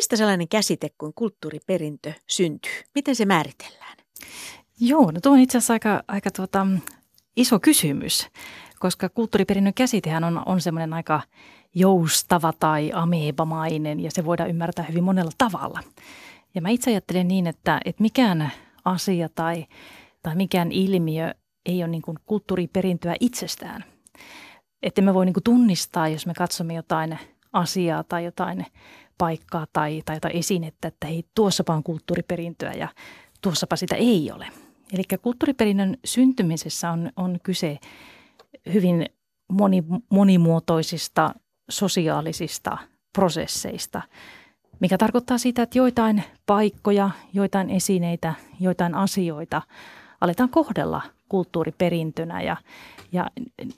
Mistä sellainen käsite kuin kulttuuriperintö syntyy? Miten se määritellään? Joo, no tuo on itse asiassa aika, aika tuota, iso kysymys, koska kulttuuriperinnön käsitehän on, on semmoinen aika joustava tai ameebamainen ja se voidaan ymmärtää hyvin monella tavalla. Ja mä itse ajattelen niin, että, että mikään asia tai, tai mikään ilmiö ei ole niin kuin kulttuuriperintöä itsestään. Että me voi niin kuin tunnistaa, jos me katsomme jotain asiaa tai jotain paikkaa tai, tai jotain esinettä, että hei, tuossapa on kulttuuriperintöä ja tuossapa sitä ei ole. Eli kulttuuriperinnön syntymisessä on, on kyse hyvin moni, monimuotoisista sosiaalisista prosesseista, mikä tarkoittaa sitä, että joitain paikkoja, joitain esineitä, joitain asioita aletaan kohdella kulttuuriperintönä ja, ja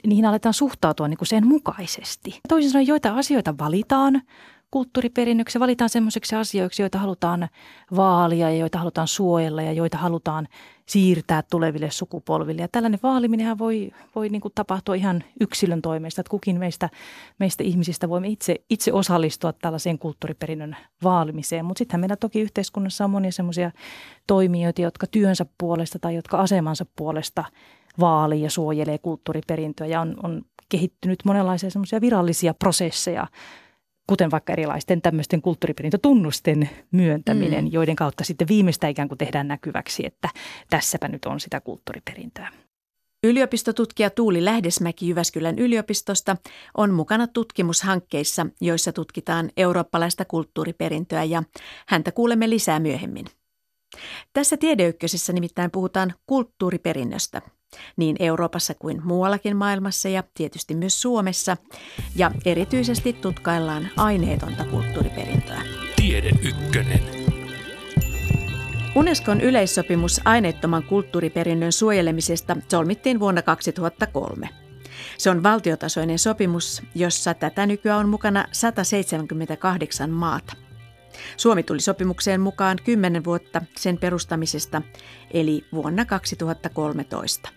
niihin aletaan suhtautua niin kuin sen mukaisesti. Toisin sanoen joita asioita valitaan kulttuuriperinnöksi, valitaan semmoiseksi asioiksi, joita halutaan vaalia ja joita halutaan suojella ja joita halutaan siirtää tuleville sukupolville. Ja tällainen vaaliminenhän voi, voi niin kuin tapahtua ihan yksilön toimesta, että kukin meistä, meistä ihmisistä voimme itse, itse osallistua tällaiseen kulttuuriperinnön vaalimiseen. Mutta sittenhän meillä toki yhteiskunnassa on monia semmoisia toimijoita, jotka työnsä puolesta tai jotka asemansa puolesta vaalii ja suojelee kulttuuriperintöä ja on, on kehittynyt monenlaisia semmoisia virallisia prosesseja kuten vaikka erilaisten tämmöisten kulttuuriperintötunnusten myöntäminen, mm. joiden kautta sitten viimeistä ikään kuin tehdään näkyväksi, että tässäpä nyt on sitä kulttuuriperintöä. Yliopistotutkija Tuuli Lähdesmäki Jyväskylän yliopistosta on mukana tutkimushankkeissa, joissa tutkitaan eurooppalaista kulttuuriperintöä ja häntä kuulemme lisää myöhemmin. Tässä Tiedeykkösessä nimittäin puhutaan kulttuuriperinnöstä – niin Euroopassa kuin muuallakin maailmassa ja tietysti myös Suomessa. Ja erityisesti tutkaillaan aineetonta kulttuuriperintöä. Tiede ykkönen. Unescon yleissopimus aineettoman kulttuuriperinnön suojelemisesta solmittiin vuonna 2003. Se on valtiotasoinen sopimus, jossa tätä nykyään on mukana 178 maata. Suomi tuli sopimukseen mukaan 10 vuotta sen perustamisesta, eli vuonna 2013.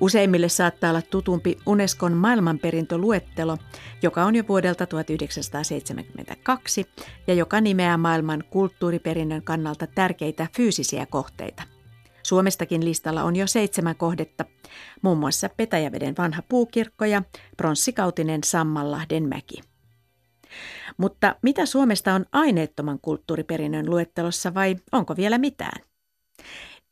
Useimmille saattaa olla tutumpi Unescon maailmanperintöluettelo, joka on jo vuodelta 1972 ja joka nimeää maailman kulttuuriperinnön kannalta tärkeitä fyysisiä kohteita. Suomestakin listalla on jo seitsemän kohdetta, muun muassa Petäjäveden vanha puukirkko ja pronssikautinen Sammanlahden mäki. Mutta mitä Suomesta on aineettoman kulttuuriperinnön luettelossa vai onko vielä mitään?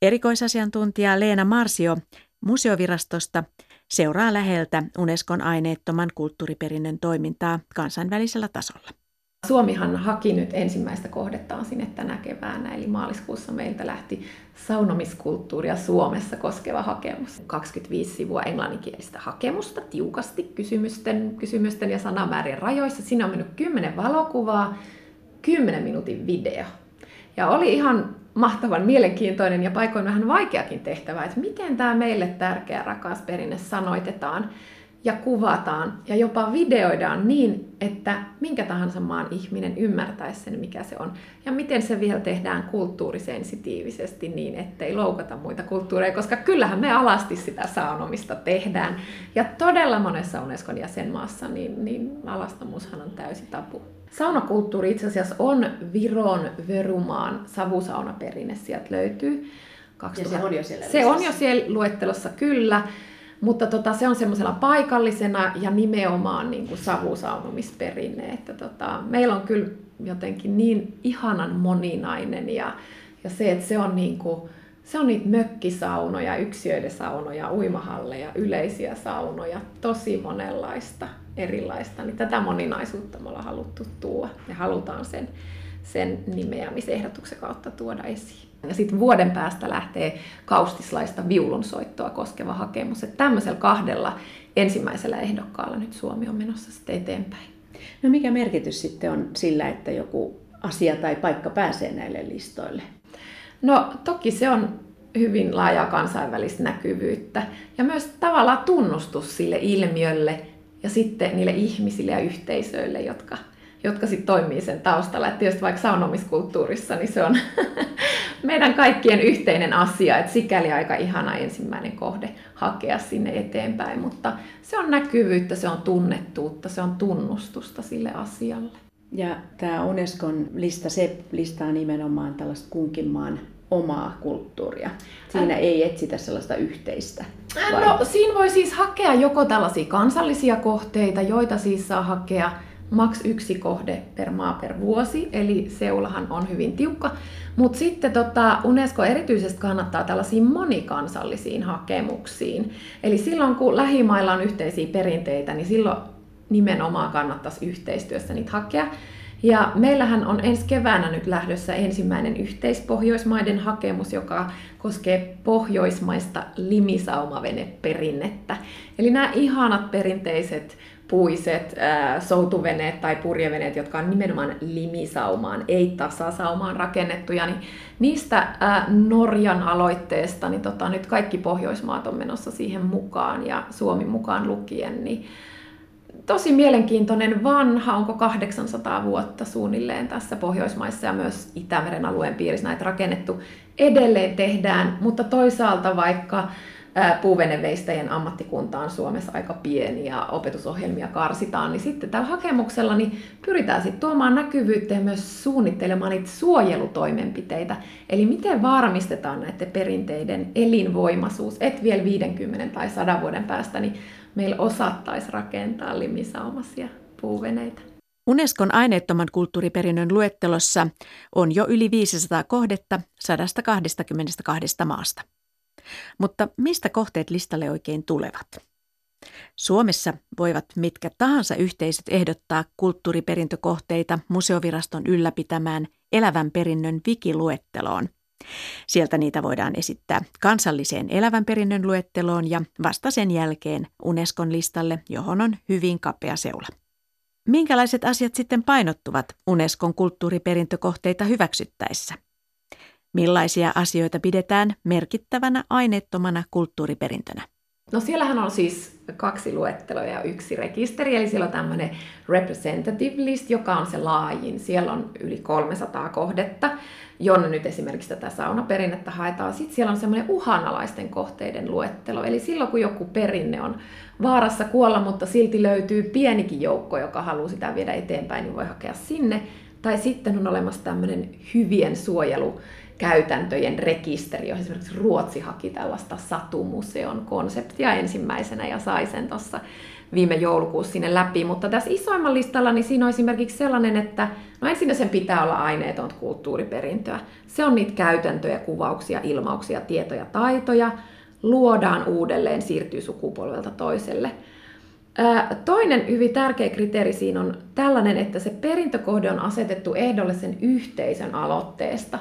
Erikoisasiantuntija Leena Marsio Museovirastosta seuraa läheltä Unescon aineettoman kulttuuriperinnön toimintaa kansainvälisellä tasolla. Suomihan haki nyt ensimmäistä kohdettaan sinne tänä keväänä, eli maaliskuussa meiltä lähti saunomiskulttuuria Suomessa koskeva hakemus. 25 sivua englanninkielistä hakemusta, tiukasti kysymysten, kysymysten ja sanamäärien rajoissa. Siinä on mennyt 10 valokuvaa, 10 minuutin video. Ja oli ihan mahtavan mielenkiintoinen ja paikoin vähän vaikeakin tehtävä, että miten tämä meille tärkeä rakas perinne sanoitetaan ja kuvataan ja jopa videoidaan niin, että minkä tahansa maan ihminen ymmärtäisi sen, mikä se on. Ja miten se vielä tehdään kulttuurisensitiivisesti niin, ettei loukata muita kulttuureja, koska kyllähän me alasti sitä saunomista tehdään. Ja todella monessa Unescon jäsenmaassa niin, niin alastamuushan on täysi tapu. Saunakulttuuri itse asiassa on Viron Vörumaan savusaunaperinne, sieltä löytyy. 2000. Ja se on jo siellä Se on jo siellä luettelossa, kyllä. Mutta tota, se on semmoisella paikallisena ja nimenomaan niin kuin savusaunomisperinne. Että tota, meillä on kyllä jotenkin niin ihanan moninainen ja, ja se, että se on, niin kuin, se on niitä mökkisaunoja, yksiöiden saunoja, uimahalleja, yleisiä saunoja, tosi monenlaista erilaista. Niin tätä moninaisuutta me ollaan haluttu tuoda ja halutaan sen, sen nimeämisehdotuksen kautta tuoda esiin. Ja sitten vuoden päästä lähtee kaustislaista viulunsoittoa koskeva hakemus. Että tämmöisellä kahdella ensimmäisellä ehdokkaalla nyt Suomi on menossa sitten eteenpäin. No mikä merkitys sitten on sillä, että joku asia tai paikka pääsee näille listoille? No toki se on hyvin laaja kansainvälistä näkyvyyttä ja myös tavallaan tunnustus sille ilmiölle ja sitten niille ihmisille ja yhteisöille, jotka, jotka sitten toimii sen taustalla. Että tietysti vaikka saunomiskulttuurissa, niin se on meidän kaikkien yhteinen asia, että sikäli aika ihana ensimmäinen kohde hakea sinne eteenpäin, mutta se on näkyvyyttä, se on tunnettuutta, se on tunnustusta sille asialle. Ja tämä Unescon lista, se listaa nimenomaan tällaista kunkin maan omaa kulttuuria. Siinä äh. ei etsitä sellaista yhteistä. Vai? No, siinä voi siis hakea joko tällaisia kansallisia kohteita, joita siis saa hakea maks yksi kohde per maa per vuosi, eli seulahan on hyvin tiukka. Mutta sitten tota, Unesco erityisesti kannattaa tällaisiin monikansallisiin hakemuksiin. Eli silloin kun lähimailla on yhteisiä perinteitä, niin silloin nimenomaan kannattaisi yhteistyössä niitä hakea. Ja meillähän on ensi keväänä nyt lähdössä ensimmäinen yhteispohjoismaiden hakemus, joka koskee pohjoismaista limisaumaveneperinnettä. Eli nämä ihanat perinteiset puiset ää, soutuveneet tai purjeveneet, jotka on nimenomaan limisaumaan, ei tasasaumaan rakennettuja, niin niistä ää, Norjan aloitteesta niin tota, nyt kaikki Pohjoismaat on menossa siihen mukaan ja Suomi mukaan lukien, niin tosi mielenkiintoinen vanha, onko 800 vuotta suunnilleen tässä Pohjoismaissa ja myös Itämeren alueen piirissä näitä rakennettu. Edelleen tehdään, mutta toisaalta vaikka puuveneveistäjien ammattikunta on Suomessa aika pieni ja opetusohjelmia karsitaan, niin sitten tällä hakemuksella niin pyritään sitten tuomaan näkyvyyttä ja myös suunnittelemaan niitä suojelutoimenpiteitä. Eli miten varmistetaan näiden perinteiden elinvoimaisuus, et vielä 50 tai 100 vuoden päästä, niin meillä osattaisi rakentaa limisaumasia puuveneitä. Unescon aineettoman kulttuuriperinnön luettelossa on jo yli 500 kohdetta 122 maasta. Mutta mistä kohteet listalle oikein tulevat? Suomessa voivat mitkä tahansa yhteisöt ehdottaa kulttuuriperintökohteita museoviraston ylläpitämään elävän perinnön wikiluetteloon. Sieltä niitä voidaan esittää kansalliseen elävän perinnön luetteloon ja vasta sen jälkeen Unescon listalle, johon on hyvin kapea seula. Minkälaiset asiat sitten painottuvat Unescon kulttuuriperintökohteita hyväksyttäessä? Millaisia asioita pidetään merkittävänä aineettomana kulttuuriperintönä? No siellähän on siis kaksi luetteloa ja yksi rekisteri, eli siellä on tämmöinen representative list, joka on se laajin. Siellä on yli 300 kohdetta, jonne nyt esimerkiksi tätä saunaperinnettä haetaan. Sitten siellä on semmoinen uhanalaisten kohteiden luettelo, eli silloin kun joku perinne on vaarassa kuolla, mutta silti löytyy pienikin joukko, joka haluaa sitä viedä eteenpäin, niin voi hakea sinne. Tai sitten on olemassa tämmöinen hyvien suojelu käytäntöjen rekisteri, johon esimerkiksi Ruotsi haki tällaista satumuseon konseptia ensimmäisenä ja sai sen tuossa viime joulukuussa sinne läpi. Mutta tässä isoimman listalla niin siinä on esimerkiksi sellainen, että no ensin sen pitää olla aineeton kulttuuriperintöä. Se on niitä käytäntöjä, kuvauksia, ilmauksia, tietoja, taitoja. Luodaan uudelleen, siirtyy sukupolvelta toiselle. Toinen hyvin tärkeä kriteeri siinä on tällainen, että se perintökohde on asetettu ehdolle sen yhteisön aloitteesta.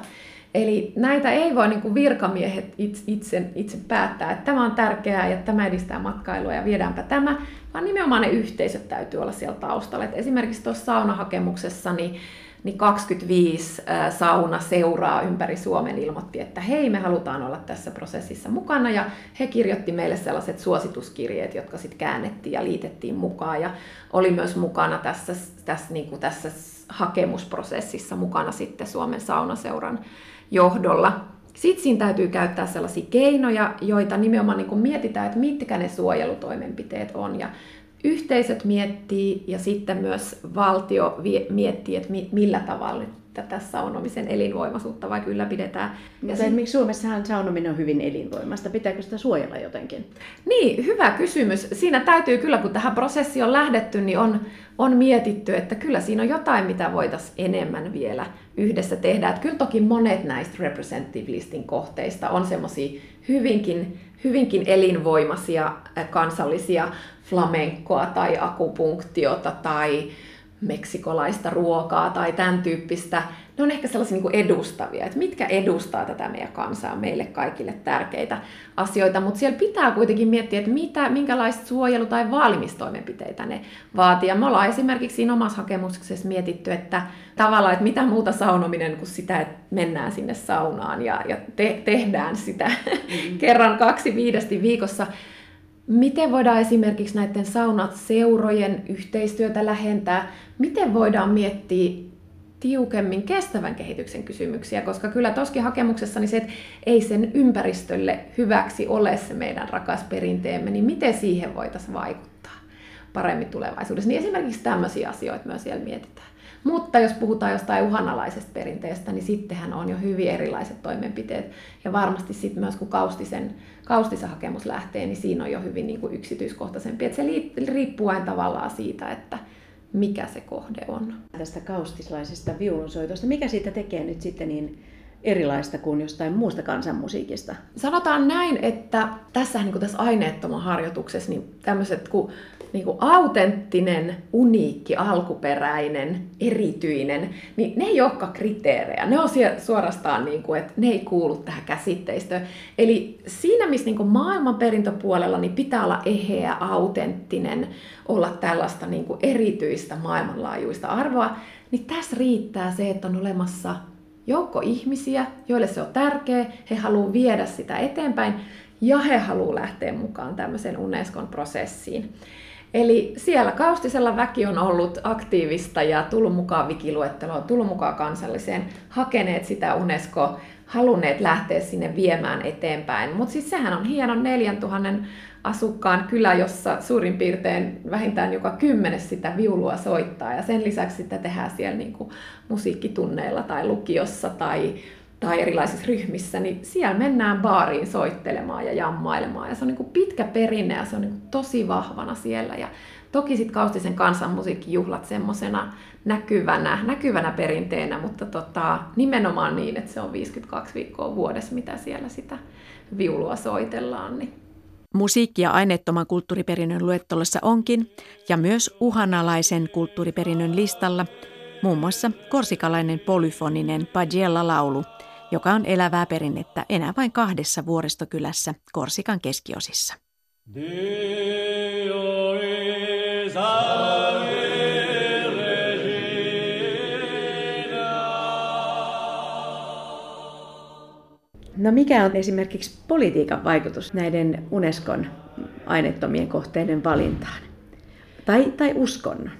Eli näitä ei voi niin virkamiehet itse, itse päättää, että tämä on tärkeää ja tämä edistää matkailua ja viedäänpä tämä, vaan nimenomaan ne yhteisöt täytyy olla siellä taustalla. Et esimerkiksi tuossa saunahakemuksessa niin, niin 25 sauna seuraa ympäri Suomen ilmoitti, että hei, me halutaan olla tässä prosessissa mukana ja he kirjoitti meille sellaiset suosituskirjeet, jotka sitten käännettiin ja liitettiin mukaan ja oli myös mukana tässä, tässä, niin kuin tässä hakemusprosessissa mukana sitten Suomen saunaseuran johdolla. Sitten siinä täytyy käyttää sellaisia keinoja, joita nimenomaan niin mietitään, että mitkä ne suojelutoimenpiteet on. Ja yhteisöt miettii ja sitten myös valtio miettii, että millä tavalla tätä saunomisen elinvoimaisuutta vaikka ylläpidetään. Mutta ja miksi Suomessahan saunominen on hyvin elinvoimasta? Pitääkö sitä suojella jotenkin? Niin, hyvä kysymys. Siinä täytyy kyllä, kun tähän prosessiin on lähdetty, niin on, on mietitty, että kyllä siinä on jotain, mitä voitaisiin enemmän vielä yhdessä tehdä. Että kyllä toki monet näistä representative listin kohteista on semmoisia hyvinkin, hyvinkin elinvoimaisia kansallisia flamenkoa tai akupunktiota tai meksikolaista ruokaa tai tämän tyyppistä, ne on ehkä sellaisia niin edustavia, että mitkä edustaa tätä meidän kansaa, meille kaikille tärkeitä asioita, mutta siellä pitää kuitenkin miettiä, että mitä, minkälaista suojelu- tai vaalimistoimenpiteitä ne vaatii. Ja me ollaan esimerkiksi siinä omassa hakemuksessa mietitty, että tavallaan, että mitä muuta saunominen kuin sitä, että mennään sinne saunaan ja, ja te, tehdään sitä mm-hmm. kerran kaksi viidesti viikossa, Miten voidaan esimerkiksi näiden saunat seurojen yhteistyötä lähentää? Miten voidaan miettiä tiukemmin kestävän kehityksen kysymyksiä, koska kyllä toskin hakemuksessa niin se, että ei sen ympäristölle hyväksi ole se meidän rakas perinteemme, niin miten siihen voitaisiin vaikuttaa paremmin tulevaisuudessa. Niin esimerkiksi tämmöisiä asioita myös siellä mietitään. Mutta jos puhutaan jostain uhanalaisesta perinteestä, niin sittenhän on jo hyvin erilaiset toimenpiteet. Ja varmasti sitten myös kun Kaustisen, Kaustisen hakemus lähtee, niin siinä on jo hyvin niin kuin yksityiskohtaisempi. Et se riippuu aina tavallaan siitä, että mikä se kohde on. Tästä kaustislaisesta viulunsoitosta, mikä siitä tekee nyt sitten niin erilaista kuin jostain muusta kansanmusiikista? Sanotaan näin, että tässä, niin kuin tässä aineettoman harjoituksessa, niin tämmöiset kuin niin kuin autenttinen, uniikki, alkuperäinen, erityinen, niin ne ei olekaan kriteerejä. Ne on suorastaan, niin kuin, että ne ei kuulu tähän käsitteistöön. Eli siinä, missä niin kuin maailmanperintöpuolella niin pitää olla eheä, autenttinen, olla tällaista niin kuin erityistä maailmanlaajuista arvoa, niin tässä riittää se, että on olemassa joukko ihmisiä, joille se on tärkeä, he haluavat viedä sitä eteenpäin ja he haluavat lähteä mukaan tämmöiseen Unescon prosessiin. Eli siellä kaustisella väki on ollut aktiivista ja tullut mukaan wikiluetteloon, tullut mukaan kansalliseen, hakeneet sitä Unesco, halunneet lähteä sinne viemään eteenpäin. Mutta siis sehän on hieno 4000 asukkaan kylä, jossa suurin piirtein vähintään joka kymmenes sitä viulua soittaa. Ja sen lisäksi sitä tehdään siellä niinku musiikkitunneilla tai lukiossa tai tai erilaisissa ryhmissä, niin siellä mennään baariin soittelemaan ja jammailemaan. Ja se on niin kuin pitkä perinne ja se on niin kuin tosi vahvana siellä. Ja toki sitten Kaustisen kansanmusiikkijuhlat semmoisena näkyvänä, näkyvänä perinteenä, mutta tota, nimenomaan niin, että se on 52 viikkoa vuodessa, mitä siellä sitä viulua soitellaan. Niin. Musiikki- ja aineettoman kulttuuriperinnön luettelossa onkin, ja myös uhanalaisen kulttuuriperinnön listalla, muun muassa korsikalainen polyfoninen Pagella-laulu – joka on elävää perinnettä enää vain kahdessa vuoristokylässä Korsikan keskiosissa. No mikä on esimerkiksi politiikan vaikutus näiden Unescon aineettomien kohteiden valintaan? Tai, tai uskonnon?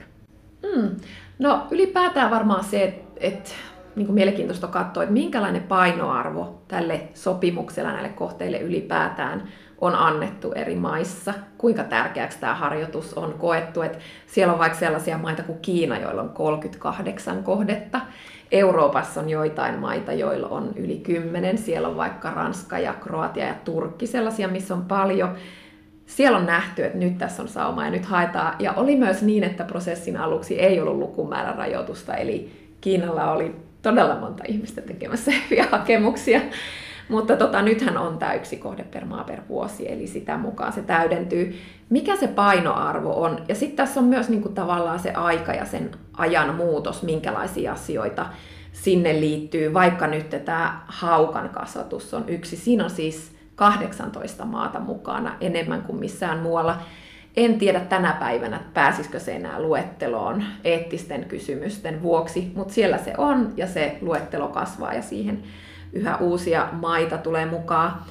Mm. No ylipäätään varmaan se, että, että niin kuin mielenkiintoista katsoa, että minkälainen painoarvo tälle sopimuksella näille kohteille ylipäätään on annettu eri maissa, kuinka tärkeäksi tämä harjoitus on koettu. Että siellä on vaikka sellaisia maita kuin Kiina, joilla on 38 kohdetta. Euroopassa on joitain maita, joilla on yli 10. Siellä on vaikka Ranska ja Kroatia ja Turkki, sellaisia, missä on paljon. Siellä on nähty, että nyt tässä on sauma ja nyt haetaan. Ja oli myös niin, että prosessin aluksi ei ollut lukumäärän rajoitusta, eli Kiinalla oli todella monta ihmistä tekemässä hyviä hakemuksia. Mutta tota, nythän on tämä yksi kohde per maa per vuosi, eli sitä mukaan se täydentyy. Mikä se painoarvo on? Ja sitten tässä on myös niinku tavallaan se aika ja sen ajan muutos, minkälaisia asioita sinne liittyy. Vaikka nyt tämä haukan kasvatus on yksi. Siinä on siis 18 maata mukana enemmän kuin missään muualla. En tiedä tänä päivänä, pääsisikö se enää luetteloon eettisten kysymysten vuoksi, mutta siellä se on ja se luettelo kasvaa ja siihen yhä uusia maita tulee mukaan.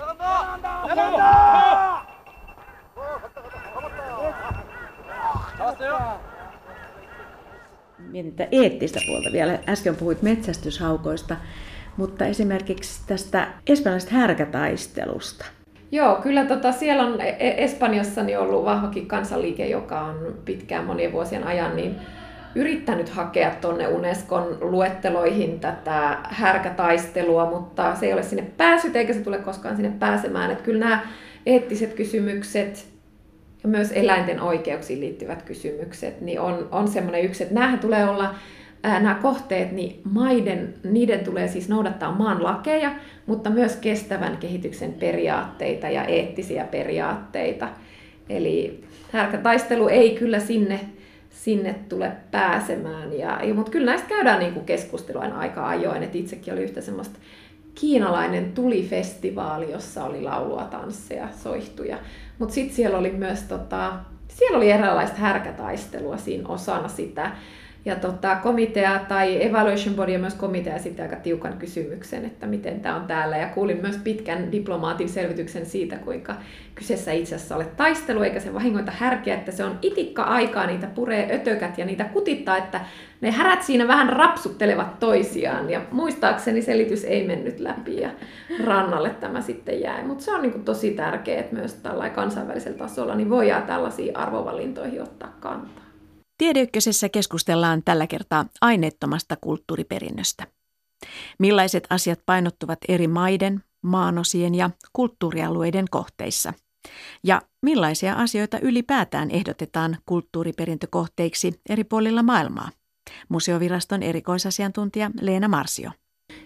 Mietin eettistä puolta vielä. Äsken puhuit metsästyshaukoista, mutta esimerkiksi tästä espanjalaisesta härkätaistelusta. Joo, kyllä tota, siellä on e-, e-, Espanjassa niin ollut vahvakin kansanliike, joka on pitkään monien vuosien ajan niin yrittänyt hakea tuonne Unescon luetteloihin tätä härkätaistelua, mutta se ei ole sinne päässyt eikä se tule koskaan sinne pääsemään. Että kyllä nämä eettiset kysymykset ja myös eläinten oikeuksiin liittyvät kysymykset niin on, on semmoinen yksi, että näähän tulee olla nämä kohteet, niin maiden, niiden tulee siis noudattaa maan lakeja, mutta myös kestävän kehityksen periaatteita ja eettisiä periaatteita. Eli härkätaistelu ei kyllä sinne, sinne tule pääsemään. Ja, ja, mutta kyllä näistä käydään niin kuin keskustelua aika ajoin. Et itsekin oli yhtä semmoista kiinalainen tulifestivaali, jossa oli laulua, tansseja, soihtuja. Mutta sitten siellä oli myös tota, siellä oli eräänlaista härkätaistelua siinä osana sitä ja tota, komitea tai evaluation body ja myös komitea sitten aika tiukan kysymyksen, että miten tämä on täällä. Ja kuulin myös pitkän diplomaatin selvityksen siitä, kuinka kyseessä itse asiassa ole taistelu, eikä se vahingoita härkeä, että se on itikka aikaa, niitä puree ötökät ja niitä kutittaa, että ne härät siinä vähän rapsuttelevat toisiaan. Ja muistaakseni selitys ei mennyt läpi ja rannalle tämä sitten jäi. Mutta se on niin kuin tosi tärkeää, että myös tällä kansainvälisellä tasolla niin voidaan tällaisiin arvovalintoihin ottaa kantaa. Tiedeykkösessä keskustellaan tällä kertaa aineettomasta kulttuuriperinnöstä. Millaiset asiat painottuvat eri maiden, maanosien ja kulttuurialueiden kohteissa? Ja millaisia asioita ylipäätään ehdotetaan kulttuuriperintökohteiksi eri puolilla maailmaa? Museoviraston erikoisasiantuntija Leena Marsio.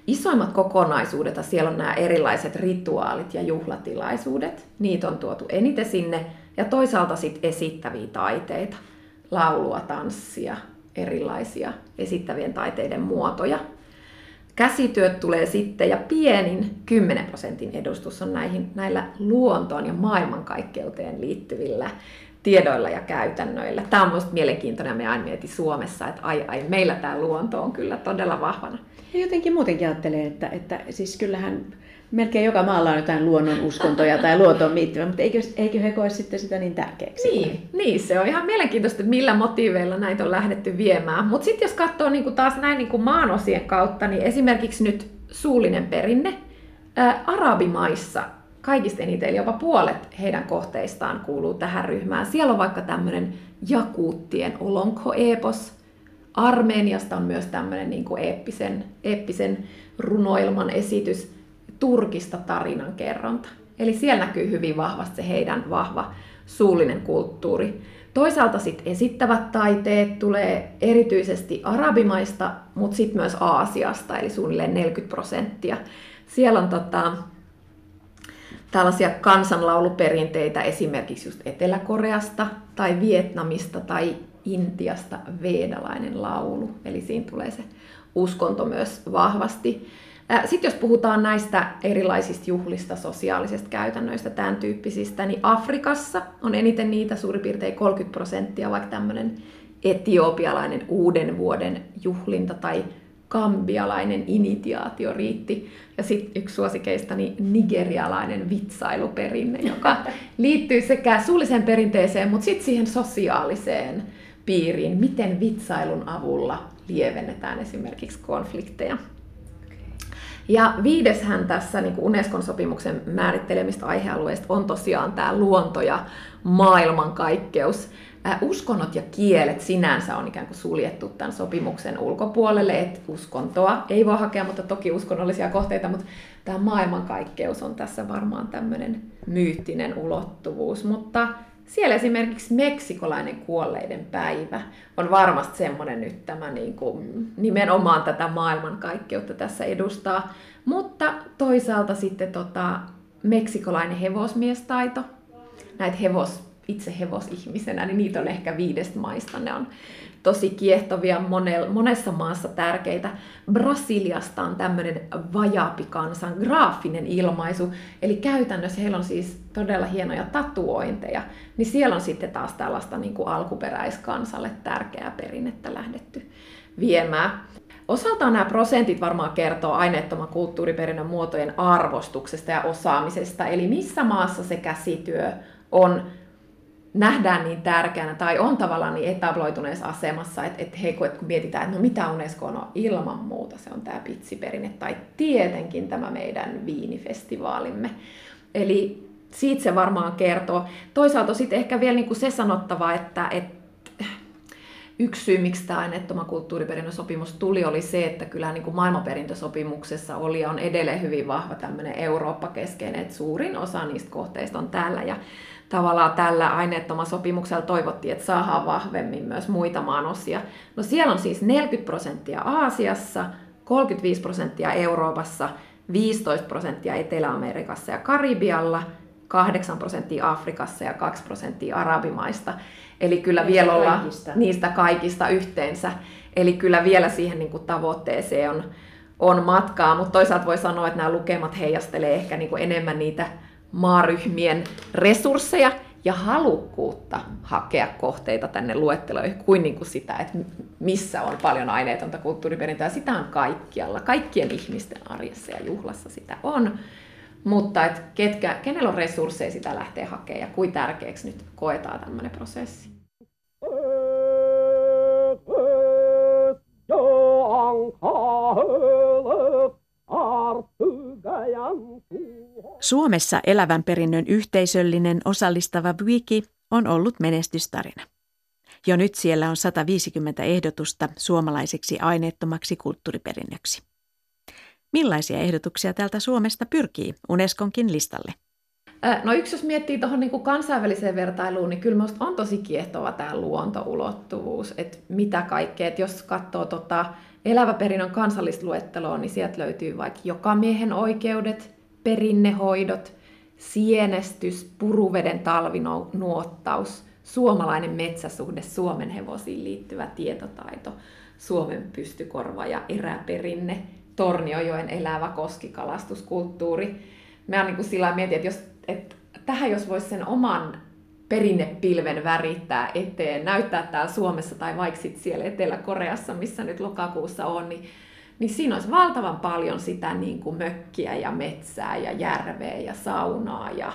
Isoimmat kokonaisuudet, siellä on nämä erilaiset rituaalit ja juhlatilaisuudet. Niitä on tuotu eniten sinne. Ja toisaalta sitten esittäviä taiteita, laulua, tanssia, erilaisia esittävien taiteiden muotoja. Käsityöt tulee sitten ja pienin 10 prosentin edustus on näihin, näillä luontoon ja maailmankaikkeuteen liittyvillä tiedoilla ja käytännöillä. Tämä on minusta mielenkiintoinen me aina mietin Suomessa, että ai ai, meillä tämä luonto on kyllä todella vahvana. Ja jotenkin muutenkin ajattelee, että, että siis kyllähän melkein joka maalla on jotain luonnon uskontoja tai luontoon liittyvää, mutta eikö, eikö he koe sitten sitä niin tärkeäksi? Niin, niin, se on ihan mielenkiintoista, että millä motiiveilla näitä on lähdetty viemään. Mutta sitten jos katsoo niin taas näin niin maanosien kautta, niin esimerkiksi nyt suullinen perinne, ää, arabimaissa kaikista eniten, eli jopa puolet heidän kohteistaan kuuluu tähän ryhmään. Siellä on vaikka tämmöinen jakuuttien olonko-epos. Armeniasta on myös tämmöinen niin kuin eeppisen, eeppisen runoilman esitys. Turkista tarinan kerronta. Eli siellä näkyy hyvin vahvasti se heidän vahva suullinen kulttuuri. Toisaalta sitten esittävät taiteet tulee erityisesti arabimaista, mutta sitten myös Aasiasta, eli suunnilleen 40 prosenttia. Siellä on tota, tällaisia kansanlauluperinteitä esimerkiksi just Etelä-Koreasta tai Vietnamista tai Intiasta veedalainen laulu. Eli siinä tulee se uskonto myös vahvasti. Sitten jos puhutaan näistä erilaisista juhlista, sosiaalisista käytännöistä, tämän tyyppisistä, niin Afrikassa on eniten niitä suurin piirtein 30 prosenttia, vaikka tämmöinen etiopialainen uuden vuoden juhlinta tai kambialainen initiaatio riitti. Ja sitten yksi suosikeista, niin nigerialainen vitsailuperinne, joka liittyy sekä suulliseen perinteeseen, mutta sitten siihen sosiaaliseen piiriin, miten vitsailun avulla lievennetään esimerkiksi konflikteja. Ja viideshän tässä niin Unescon sopimuksen määrittelemistä aihealueista on tosiaan tämä luonto ja maailmankaikkeus. Uskonnot ja kielet sinänsä on ikään kuin suljettu tämän sopimuksen ulkopuolelle, että uskontoa ei voi hakea, mutta toki uskonnollisia kohteita, mutta tämä maailmankaikkeus on tässä varmaan tämmöinen myyttinen ulottuvuus. Mutta siellä esimerkiksi meksikolainen kuolleiden päivä on varmasti semmoinen nyt tämä niin kuin, nimenomaan tätä maailmankaikkeutta tässä edustaa. Mutta toisaalta sitten tota, meksikolainen hevosmiestaito, näitä hevos, itse hevosihmisenä, niin niitä on ehkä viidestä maista. Ne on tosi kiehtovia, monessa maassa tärkeitä. Brasiliasta on tämmöinen vajaapikansan graafinen ilmaisu, eli käytännössä heillä on siis todella hienoja tatuointeja, niin siellä on sitten taas tällaista niin kuin alkuperäiskansalle tärkeää perinnettä lähdetty viemään. Osaltaan nämä prosentit varmaan kertoo aineettoman kulttuuriperinnön muotojen arvostuksesta ja osaamisesta, eli missä maassa se käsityö on nähdään niin tärkeänä tai on tavallaan niin etabloituneessa asemassa, että, että hei, kun mietitään, että no mitä Unesco on, no ilman muuta se on tämä pitsiperinne tai tietenkin tämä meidän viinifestivaalimme. Eli siitä se varmaan kertoo. Toisaalta sitten ehkä vielä niin kuin se sanottava, että, että yksi syy, miksi tämä aineettoman kulttuuriperinnön sopimus tuli, oli se, että kyllä niin kuin maailmanperintösopimuksessa oli ja on edelleen hyvin vahva tämmöinen Eurooppa-keskeinen, että suurin osa niistä kohteista on täällä. Ja tavallaan tällä aineettoman sopimuksella toivottiin, että saadaan vahvemmin myös muita maanosia. No siellä on siis 40 prosenttia Aasiassa, 35 prosenttia Euroopassa, 15 prosenttia Etelä-Amerikassa ja Karibialla, 8 prosenttia Afrikassa ja 2 prosenttia Arabimaista. Eli kyllä niistä vielä olla kaikista. niistä kaikista yhteensä. Eli kyllä vielä siihen niin kuin tavoitteeseen on, on matkaa, mutta toisaalta voi sanoa, että nämä lukemat heijastelee ehkä niin kuin enemmän niitä maaryhmien resursseja ja halukkuutta hakea kohteita tänne luetteloihin kuin, niin kuin sitä, että missä on paljon aineetonta kulttuuriperintöä. Sitä on kaikkialla, kaikkien ihmisten arjessa ja juhlassa sitä on. Mutta et ketkä, kenellä on resursseja sitä lähteä hakemaan ja kuin tärkeäksi nyt koetaan tämmöinen prosessi. Suomessa elävän perinnön yhteisöllinen osallistava wiki on ollut menestystarina. Jo nyt siellä on 150 ehdotusta suomalaiseksi aineettomaksi kulttuuriperinnöksi. Millaisia ehdotuksia täältä Suomesta pyrkii Unesconkin listalle? No yksi, jos miettii tuohon niin kansainväliseen vertailuun, niin kyllä minusta on tosi kiehtova tämä luontoulottuvuus, että mitä kaikkea, että jos katsoo tota eläväperinnön kansallisluetteloa, niin sieltä löytyy vaikka jokamiehen oikeudet, perinnehoidot, sienestys, puruveden talvinuottaus, suomalainen metsäsuhde, Suomen hevosiin liittyvä tietotaito, Suomen pystykorva ja eräperinne, Torniojoen elävä koskikalastuskulttuuri. Mä niin sillä mietin, että, jos, että tähän jos voisi sen oman perinnepilven värittää eteen, näyttää täällä Suomessa tai vaikka siellä Etelä-Koreassa, missä nyt lokakuussa on, niin, niin siinä olisi valtavan paljon sitä niin kuin mökkiä ja metsää ja järveä ja saunaa ja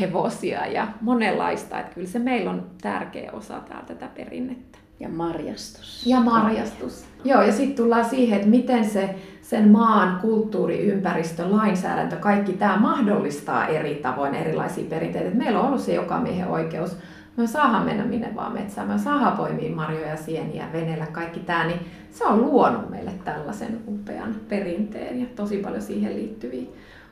hevosia ja monenlaista. Että kyllä se meillä on tärkeä osa täällä tätä perinnettä. Ja marjastus. Ja marjastus. Joo, ja sitten tullaan siihen, että miten se sen maan kulttuuriympäristö, lainsäädäntö, kaikki tämä mahdollistaa eri tavoin erilaisia perinteitä. meillä on ollut se joka miehen oikeus. Me saadaan mennä minne vaan metsään, me saadaan poimia marjoja, sieniä, veneellä, kaikki tämä, niin se on luonut meille tällaisen upean perinteen ja tosi paljon siihen liittyviä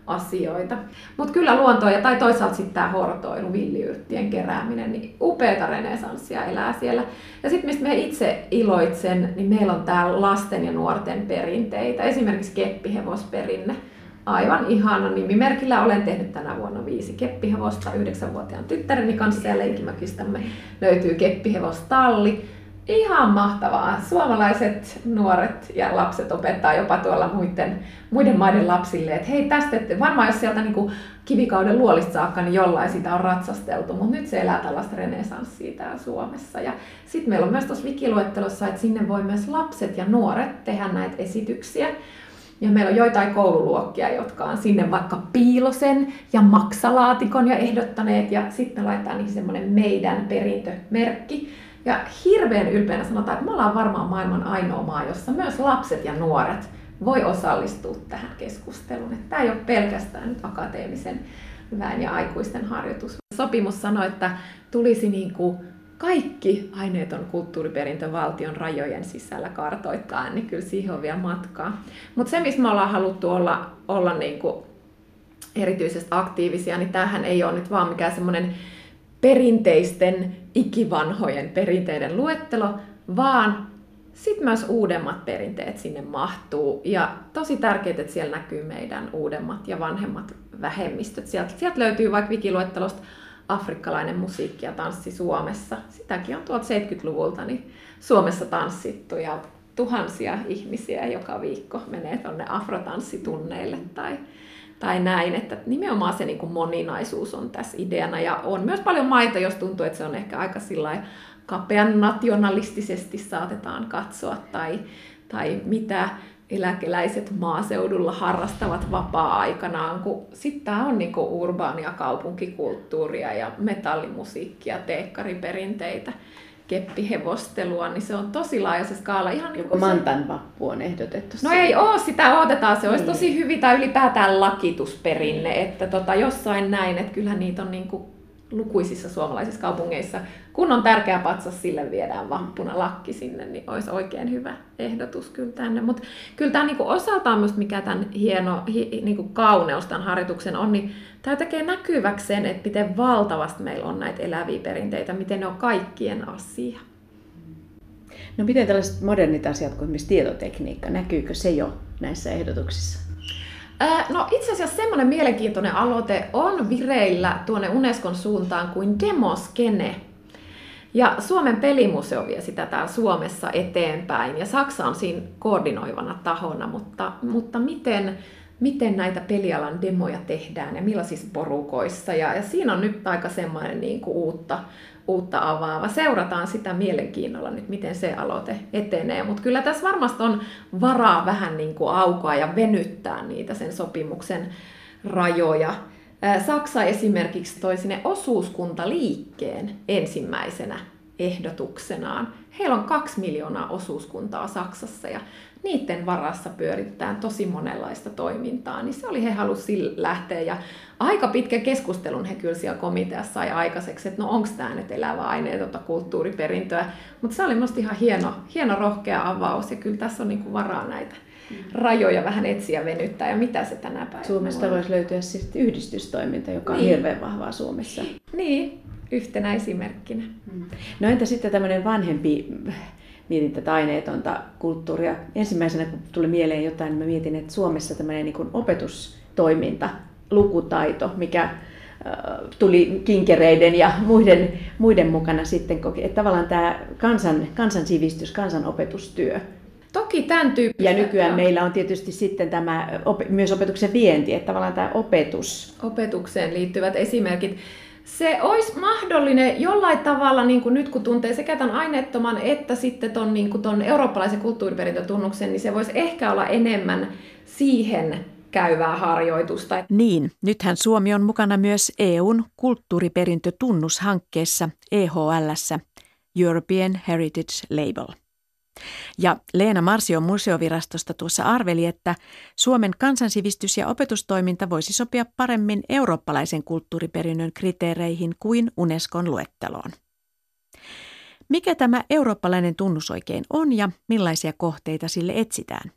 asioita. Mutta kyllä luonto ja tai toisaalta sitten tämä hortoilu, villiyrttien kerääminen, niin upeata renesanssia elää siellä. Ja sitten mistä me itse iloitsen, niin meillä on täällä lasten ja nuorten perinteitä, esimerkiksi keppihevosperinne. Aivan ihana nimimerkillä olen tehnyt tänä vuonna viisi keppihevosta yhdeksänvuotiaan tyttäreni kanssa ja leikimäkistämme löytyy keppihevostalli Ihan mahtavaa. Suomalaiset nuoret ja lapset opettaa jopa tuolla muiden, muiden maiden lapsille, että hei tästä, että varmaan jos sieltä niin kivikauden luolista saakka, niin jollain sitä on ratsasteltu, mutta nyt se elää tällaista renesanssia täällä Suomessa. Ja sitten meillä on myös tuossa wikiluettelossa, että sinne voi myös lapset ja nuoret tehdä näitä esityksiä. Ja meillä on joitain koululuokkia, jotka on sinne vaikka piilosen ja maksalaatikon ja ehdottaneet, ja sitten me laitetaan niihin semmoinen meidän perintömerkki, ja hirveän ylpeänä sanotaan, että me ollaan varmaan maailman ainoa maa, jossa myös lapset ja nuoret voi osallistua tähän keskusteluun. Että tämä ei ole pelkästään nyt akateemisen väen ja aikuisten harjoitus. Sopimus sanoi, että tulisi niin kuin kaikki aineeton kulttuuriperintö valtion rajojen sisällä kartoittaa, niin kyllä siihen on vielä matkaa. Mutta se, missä me ollaan haluttu olla, olla niin kuin erityisesti aktiivisia, niin tämähän ei ole nyt vaan mikään semmoinen perinteisten ikivanhojen perinteiden luettelo, vaan sitten myös uudemmat perinteet sinne mahtuu. Ja tosi tärkeää, että siellä näkyy meidän uudemmat ja vanhemmat vähemmistöt. Sieltä, sieltä löytyy vaikka wikiluettelosta afrikkalainen musiikki ja tanssi Suomessa. Sitäkin on tuolta 70-luvulta niin Suomessa tanssittu ja tuhansia ihmisiä joka viikko menee tuonne afrotanssitunneille tai tai näin, että nimenomaan se niin kuin moninaisuus on tässä ideana. Ja on myös paljon maita, jos tuntuu, että se on ehkä aika sillä kapean nationalistisesti saatetaan katsoa tai, tai mitä eläkeläiset maaseudulla harrastavat vapaa-aikanaan, kun sitten tämä on niinku urbaania kaupunkikulttuuria ja metallimusiikkia, teekkariperinteitä keppihevostelua, niin se on tosi laaja se skaala. Ihan Joko niin Mantan vappu on ehdotettu? No ei ole, sitä odotetaan. Se olisi niin. tosi hyvin, tai ylipäätään lakitusperinne, että tota, jossain näin, että kyllä niitä on niin kuin lukuisissa suomalaisissa kaupungeissa, kun on tärkeä patsas, sille viedään vappuna lakki sinne, niin olisi oikein hyvä ehdotus kyllä tänne. Mutta kyllä tämä niinku osaltaan myös mikä tämän hieno hi, niinku kauneus tämän harjoituksen on, niin tämä tekee näkyväksi sen, että miten valtavasti meillä on näitä eläviä perinteitä, miten ne on kaikkien asia. No miten tällaiset modernit asiat kuin esimerkiksi tietotekniikka, näkyykö se jo näissä ehdotuksissa? No itse asiassa semmoinen mielenkiintoinen aloite on vireillä tuonne Unescon suuntaan kuin Demoskene. Ja Suomen pelimuseo vie sitä täällä Suomessa eteenpäin ja Saksa on siinä koordinoivana tahona, mutta, mutta miten, miten näitä pelialan demoja tehdään ja millaisissa porukoissa. Ja, ja siinä on nyt aika semmoinen niin kuin uutta, uutta avaava. Seurataan sitä mielenkiinnolla nyt, miten se aloite etenee. Mutta kyllä tässä varmasti on varaa vähän niin kuin aukoa ja venyttää niitä sen sopimuksen rajoja. Saksa esimerkiksi toi sinne osuuskuntaliikkeen ensimmäisenä ehdotuksenaan. Heillä on kaksi miljoonaa osuuskuntaa Saksassa ja niiden varassa pyöritetään tosi monenlaista toimintaa, niin se oli, he halusivat lähteä ja aika pitkä keskustelun he kyllä siellä komiteassa sai aikaiseksi, että no onko tämä nyt elävä aineetonta kulttuuriperintöä, mutta se oli minusta ihan hieno, hieno rohkea avaus ja kyllä tässä on niinku varaa näitä rajoja vähän etsiä venyttää ja mitä se tänä päivänä Suomesta on. voisi löytyä siis yhdistystoiminta, joka on Niin. hirveän vahvaa Suomessa. Niin, yhtenä esimerkkinä. No entä sitten tämmöinen vanhempi, mietin tätä aineetonta kulttuuria. Ensimmäisenä kun tuli mieleen jotain, niin mä mietin, että Suomessa tämmöinen niin opetustoiminta, lukutaito, mikä äh, tuli kinkereiden ja muiden, muiden mukana sitten, koki- että tavallaan tämä kansan, kansansivistys, kansanopetustyö. Toki tämän tyyppistä. Ja nykyään meillä on tietysti sitten tämä op- myös opetuksen vienti, että tavallaan tämä opetus opetukseen liittyvät esimerkit. Se olisi mahdollinen jollain tavalla, niin kuin nyt kun tuntee sekä tämän aineettoman että sitten ton, niin kuin ton eurooppalaisen kulttuuriperintötunnuksen, niin se voisi ehkä olla enemmän siihen käyvää harjoitusta. Niin, nythän Suomi on mukana myös EUn kulttuuriperintötunnushankkeessa EHLssä, European Heritage Label. Ja Leena Marsio museovirastosta tuossa arveli, että Suomen kansansivistys- ja opetustoiminta voisi sopia paremmin eurooppalaisen kulttuuriperinnön kriteereihin kuin Unescon luetteloon. Mikä tämä eurooppalainen tunnus oikein on ja millaisia kohteita sille etsitään?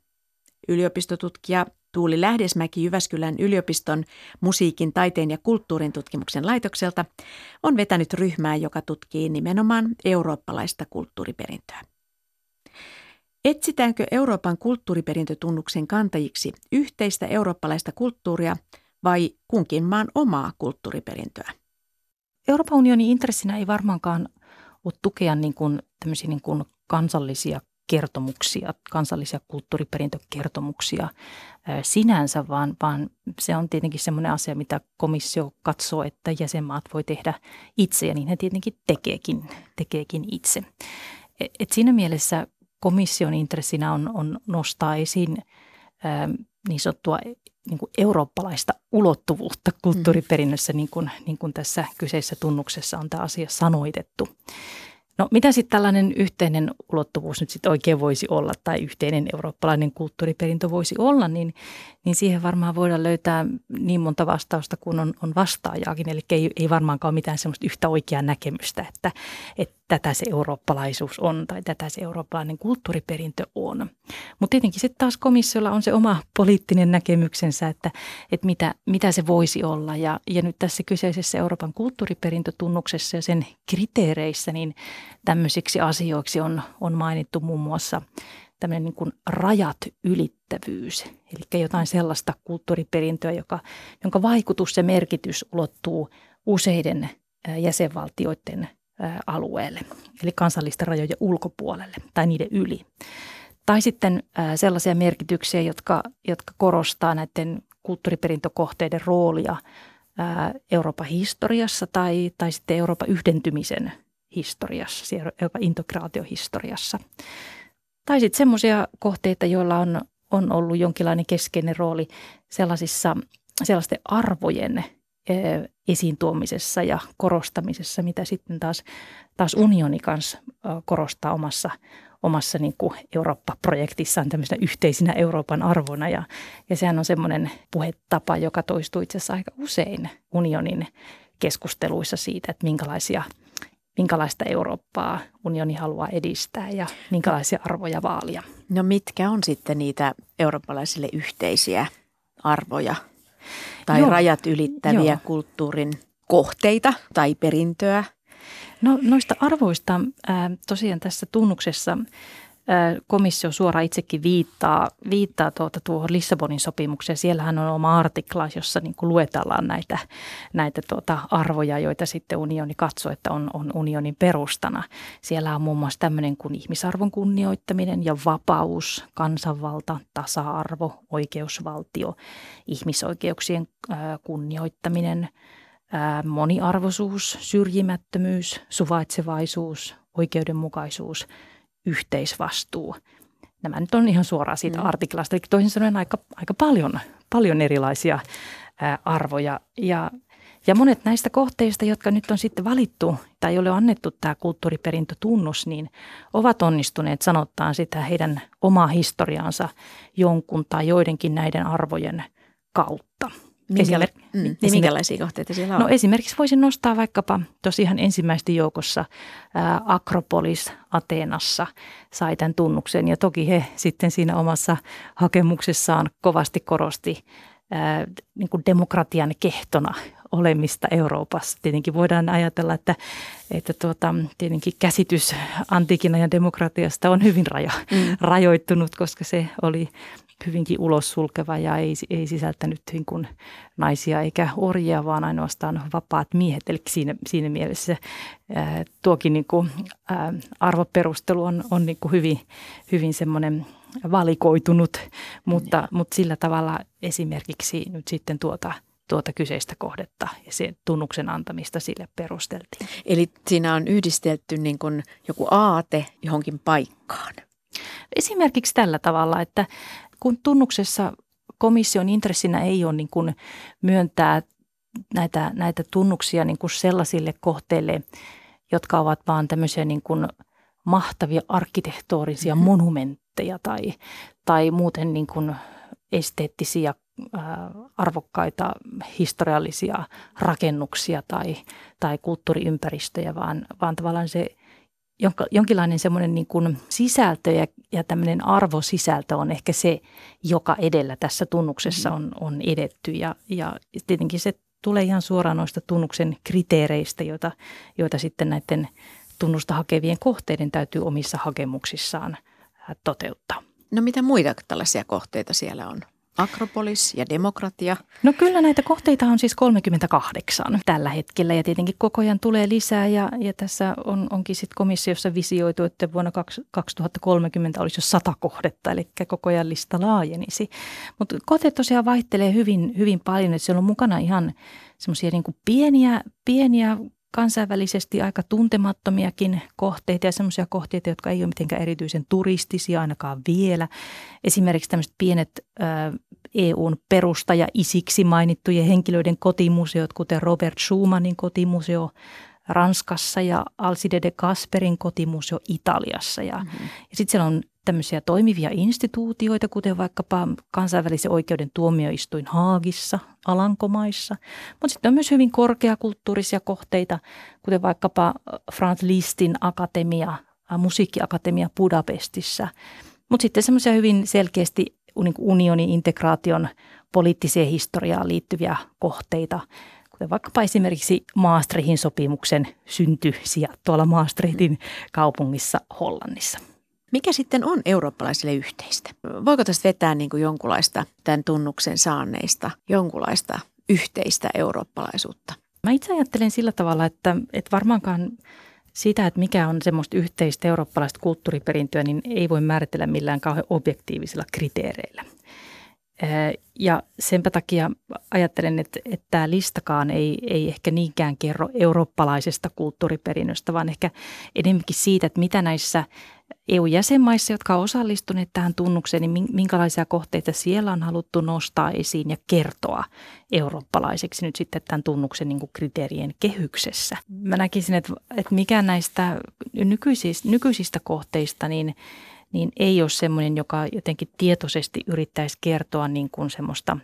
Yliopistotutkija Tuuli Lähdesmäki Jyväskylän yliopiston musiikin, taiteen ja kulttuurin tutkimuksen laitokselta on vetänyt ryhmää, joka tutkii nimenomaan eurooppalaista kulttuuriperintöä. Etsitäänkö Euroopan kulttuuriperintötunnuksen kantajiksi yhteistä eurooppalaista kulttuuria vai kunkin maan omaa kulttuuriperintöä? Euroopan unionin intressinä ei varmaankaan ole tukea niin kuin tämmöisiä niin kuin kansallisia kertomuksia, kansallisia kulttuuriperintökertomuksia sinänsä, vaan, vaan se on tietenkin semmoinen asia, mitä komissio katsoo, että jäsenmaat voi tehdä itse ja niin he tietenkin tekeekin, tekeekin itse. Et, et siinä mielessä komission intressinä on, on nostaa esiin ää, niin sanottua niin kuin eurooppalaista ulottuvuutta kulttuuriperinnössä, niin kuin, niin kuin tässä kyseisessä tunnuksessa on tämä asia sanoitettu. No mitä sitten tällainen yhteinen ulottuvuus nyt sitten oikein voisi olla tai yhteinen eurooppalainen kulttuuriperintö voisi olla, niin, niin siihen varmaan voidaan löytää niin monta vastausta kuin on, on vastaajaakin. Eli ei, ei varmaankaan ole mitään semmoista yhtä oikeaa näkemystä, että, että tätä se eurooppalaisuus on tai tätä se eurooppalainen kulttuuriperintö on. Mutta tietenkin sitten taas komissiolla on se oma poliittinen näkemyksensä, että, että mitä, mitä se voisi olla. Ja, ja nyt tässä kyseisessä Euroopan kulttuuriperintötunnuksessa ja sen kriteereissä, niin tämmöisiksi asioiksi on, on mainittu muun muassa tämmöinen niin kuin rajat ylittävyys, eli jotain sellaista kulttuuriperintöä, joka, jonka vaikutus ja merkitys ulottuu useiden jäsenvaltioiden alueelle, eli kansallisten rajojen ulkopuolelle tai niiden yli. Tai sitten sellaisia merkityksiä, jotka, jotka korostaa näiden kulttuuriperintökohteiden roolia Euroopan historiassa tai, tai sitten Euroopan yhdentymisen historiassa, Euroopan integraatiohistoriassa. Tai sitten semmoisia kohteita, joilla on, on ollut jonkinlainen keskeinen rooli sellaisissa, sellaisten arvojen esiin tuomisessa ja korostamisessa, mitä sitten taas, taas unioni kanssa korostaa omassa, omassa niin kuin Eurooppa-projektissaan tämmöisenä yhteisinä Euroopan arvona. Ja, ja sehän on semmoinen puhetapa, joka toistuu itse asiassa aika usein unionin keskusteluissa siitä, että minkälaisia minkälaista Eurooppaa unioni haluaa edistää ja minkälaisia arvoja vaalia. No mitkä on sitten niitä eurooppalaisille yhteisiä arvoja tai Joo. rajat ylittäviä Joo. kulttuurin kohteita tai perintöä? No noista arvoista ää, tosiaan tässä tunnuksessa komissio suoraan itsekin viittaa, viittaa tuota tuohon Lissabonin sopimukseen. Siellähän on oma artikla, jossa niin kuin luetellaan näitä, näitä tuota arvoja, joita sitten unioni katsoo, että on, on unionin perustana. Siellä on muun muassa tämmöinen kuin ihmisarvon kunnioittaminen ja vapaus, kansanvalta, tasa-arvo, oikeusvaltio, ihmisoikeuksien kunnioittaminen – moniarvoisuus, syrjimättömyys, suvaitsevaisuus, oikeudenmukaisuus, yhteisvastuu. Nämä nyt on ihan suoraan siitä mm. artiklasta, eli toisin sanoen aika, aika paljon, paljon erilaisia ää, arvoja. Ja Ja monet näistä kohteista, jotka nyt on sitten valittu tai joille on annettu tämä kulttuuriperintötunnus, niin ovat onnistuneet sanottaan sitä heidän omaa historiaansa jonkun tai joidenkin näiden arvojen kautta. Minkäla- mm, niin, minkälaisia kohteita siellä on? No esimerkiksi voisin nostaa vaikkapa tosiaan ensimmäisten joukossa ää, Akropolis Ateenassa sai tämän tunnuksen ja toki he sitten siinä omassa hakemuksessaan kovasti korosti ää, niin kuin demokratian kehtona olemista Euroopassa. Tietenkin voidaan ajatella, että, että tuota, tietenkin käsitys antiikin ajan demokratiasta on hyvin rajo, mm. rajoittunut, koska se oli hyvinkin ulos sulkeva ja ei, ei sisältänyt niin kuin naisia eikä orjia, vaan ainoastaan vapaat miehet. Eli siinä, siinä mielessä ää, tuokin niin kuin, ää, arvoperustelu on, on niin kuin hyvin, hyvin semmoinen valikoitunut, mutta, mutta sillä tavalla esimerkiksi nyt sitten tuota tuota kyseistä kohdetta ja sen tunnuksen antamista sille perusteltiin. Eli siinä on yhdistelty niin kuin joku aate johonkin paikkaan. Esimerkiksi tällä tavalla, että kun tunnuksessa komission intressinä ei ole niin kuin myöntää näitä, näitä tunnuksia niin kuin sellaisille kohteille, jotka ovat vaan tämmöisiä niin kuin mahtavia arkkitehtorisia mm-hmm. monumentteja tai, tai muuten niin kuin esteettisiä arvokkaita historiallisia rakennuksia tai, tai kulttuuriympäristöjä, vaan, vaan tavallaan se jonkinlainen semmoinen niin kuin sisältö ja, ja tämmöinen arvosisältö on ehkä se, joka edellä tässä tunnuksessa mm-hmm. on, on edetty. Ja, ja tietenkin se tulee ihan suoraan noista tunnuksen kriteereistä, joita, joita sitten näiden tunnusta hakevien kohteiden täytyy omissa hakemuksissaan toteuttaa. No mitä muita tällaisia kohteita siellä on? Akropolis ja demokratia. No kyllä näitä kohteita on siis 38 tällä hetkellä ja tietenkin koko ajan tulee lisää ja, ja tässä on, onkin sitten komissiossa visioitu, että vuonna 2030 olisi jo sata kohdetta, eli koko ajan lista laajenisi. Mutta kohteet tosiaan vaihtelee hyvin, hyvin paljon, että siellä on mukana ihan semmoisia niin pieniä, pieniä kansainvälisesti aika tuntemattomiakin kohteita ja semmoisia kohteita, jotka ei ole mitenkään erityisen turistisia ainakaan vielä. Esimerkiksi tämmöiset pienet EUn perustaja isiksi mainittujen henkilöiden kotimuseot, kuten Robert Schumannin kotimuseo Ranskassa ja Alcide de Kasperin kotimuseo Italiassa. Ja, mm-hmm. ja sitten siellä on tämmöisiä toimivia instituutioita, kuten vaikkapa kansainvälisen oikeuden tuomioistuin Haagissa, Alankomaissa. Mutta sitten on myös hyvin korkeakulttuurisia kohteita, kuten vaikkapa Franz Listin akatemia, musiikkiakatemia Budapestissa. Mutta sitten semmoisia hyvin selkeästi niin unionin integraation poliittiseen historiaan liittyviä kohteita, kuten vaikkapa esimerkiksi Maastrichtin sopimuksen synty tuolla Maastrichtin kaupungissa Hollannissa. Mikä sitten on eurooppalaisille yhteistä? Voiko tästä vetää niin kuin jonkunlaista tämän tunnuksen saaneista, jonkunlaista yhteistä eurooppalaisuutta? Mä itse ajattelen sillä tavalla, että, että varmaankaan sitä, että mikä on semmoista yhteistä eurooppalaista kulttuuriperintöä, niin ei voi määritellä millään kauhean objektiivisilla kriteereillä. Ja senpä takia ajattelen, että, että tämä listakaan ei, ei ehkä niinkään kerro eurooppalaisesta kulttuuriperinnöstä, vaan ehkä enemmänkin siitä, että mitä näissä EU-jäsenmaissa, jotka ovat osallistuneet tähän tunnukseen, niin minkälaisia kohteita siellä on haluttu nostaa esiin ja kertoa eurooppalaiseksi nyt sitten tämän tunnuksen niin kriteerien kehyksessä. Mä näkisin, että, että mikä näistä nykyisistä, nykyisistä kohteista, niin niin ei ole semmoinen, joka jotenkin tietoisesti yrittäisi kertoa niin kuin semmoista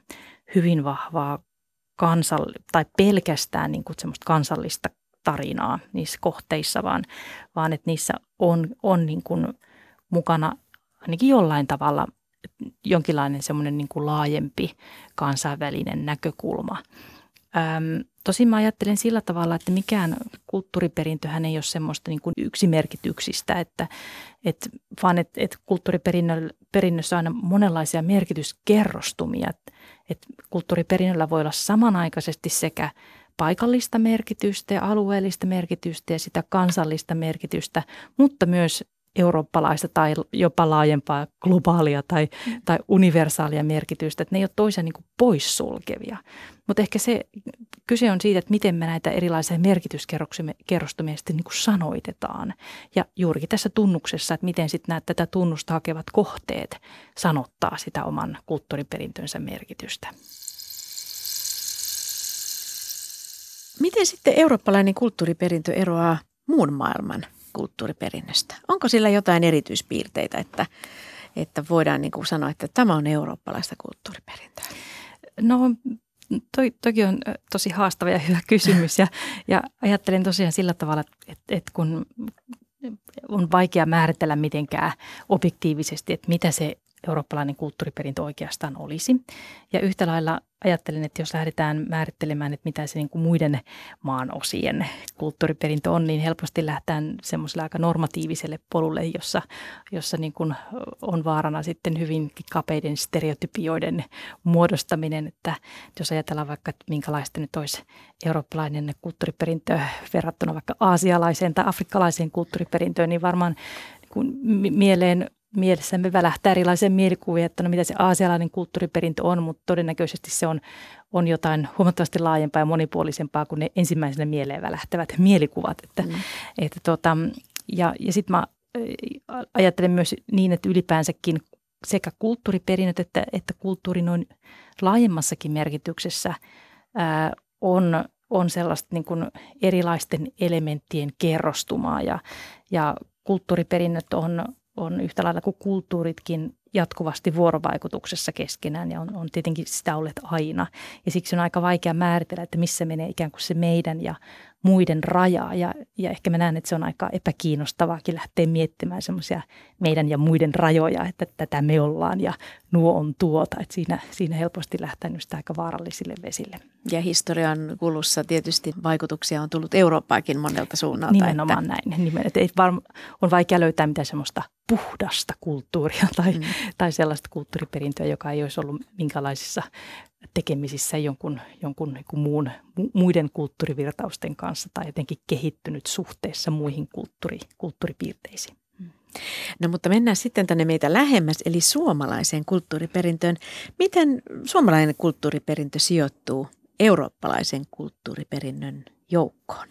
hyvin vahvaa kansall- tai pelkästään niin kuin semmoista kansallista tarinaa niissä kohteissa, vaan, vaan että niissä on, on niin kuin mukana ainakin jollain tavalla jonkinlainen semmoinen niin kuin laajempi kansainvälinen näkökulma. Öm, tosin mä ajattelen sillä tavalla, että mikään kulttuuriperintöhän ei ole semmoista niin kuin yksimerkityksistä, että, että vaan että, että kulttuuriperinnössä on aina monenlaisia merkityskerrostumia. Että, että kulttuuriperinnöllä voi olla samanaikaisesti sekä paikallista merkitystä ja alueellista merkitystä ja sitä kansallista merkitystä, mutta myös eurooppalaista tai jopa laajempaa globaalia tai, mm. tai universaalia merkitystä, että ne ei ole toisen niin poissulkevia. Mutta ehkä se kyse on siitä, että miten me näitä erilaisia merkityskerrostumia sitten niin sanoitetaan. Ja juurikin tässä tunnuksessa, että miten sitten nämä tätä tunnusta hakevat kohteet sanottaa sitä oman kulttuuriperintönsä merkitystä. Miten sitten eurooppalainen kulttuuriperintö eroaa muun maailman kulttuuriperinnöstä? Onko sillä jotain erityispiirteitä, että, että voidaan niin kuin sanoa, että tämä on eurooppalaista kulttuuriperintöä? No toi, toki on tosi haastava ja hyvä kysymys ja, ja ajattelen tosiaan sillä tavalla, että, että kun on vaikea määritellä mitenkään objektiivisesti, että mitä se eurooppalainen kulttuuriperintö oikeastaan olisi. Ja yhtä lailla ajattelen, että jos lähdetään määrittelemään, että mitä se niin kuin muiden maan osien kulttuuriperintö on, niin helposti lähdetään semmoiselle aika normatiiviselle polulle, jossa, jossa niin kuin on vaarana sitten hyvin kapeiden stereotypioiden muodostaminen. Että jos ajatellaan vaikka, että minkälaista nyt olisi eurooppalainen kulttuuriperintö verrattuna vaikka aasialaiseen tai afrikkalaiseen kulttuuriperintöön, niin varmaan kun mieleen mielessämme välähtää erilaisia mielikuvia, että no mitä se aasialainen kulttuuriperintö on, mutta todennäköisesti se on, on jotain huomattavasti laajempaa ja monipuolisempaa kuin ne ensimmäisenä mieleen välähtävät mielikuvat. Että, mm. että tota, ja ja sitten mä ajattelen myös niin, että ylipäänsäkin sekä kulttuuriperinnöt että, että kulttuuri noin laajemmassakin merkityksessä ää, on, on sellaista niin kuin erilaisten elementtien kerrostumaa ja, ja kulttuuriperinnöt on, on yhtä lailla kuin kulttuuritkin jatkuvasti vuorovaikutuksessa keskenään ja on, on tietenkin sitä olleet aina. Ja siksi on aika vaikea määritellä, että missä menee ikään kuin se meidän ja muiden rajaa. Ja, ja ehkä mä näen, että se on aika epäkiinnostavaakin lähteä miettimään semmoisia meidän ja muiden rajoja, että tätä me ollaan ja nuo on tuota. Että siinä, siinä helposti lähtee just aika vaarallisille vesille. Ja historian kulussa tietysti vaikutuksia on tullut Eurooppaakin monelta suunnalta. Nimenomaan että... näin. Nimen, että ei varm, on vaikea löytää mitään semmoista puhdasta kulttuuria tai, mm. tai sellaista kulttuuriperintöä, joka ei olisi ollut minkälaisissa tekemisissä jonkun, jonkun niin muun, muiden kulttuurivirtausten kanssa tai jotenkin kehittynyt suhteessa muihin kulttuuri, kulttuuripiirteisiin. No mutta mennään sitten tänne meitä lähemmäs, eli suomalaiseen kulttuuriperintöön. Miten suomalainen kulttuuriperintö sijoittuu eurooppalaisen kulttuuriperinnön joukkoon?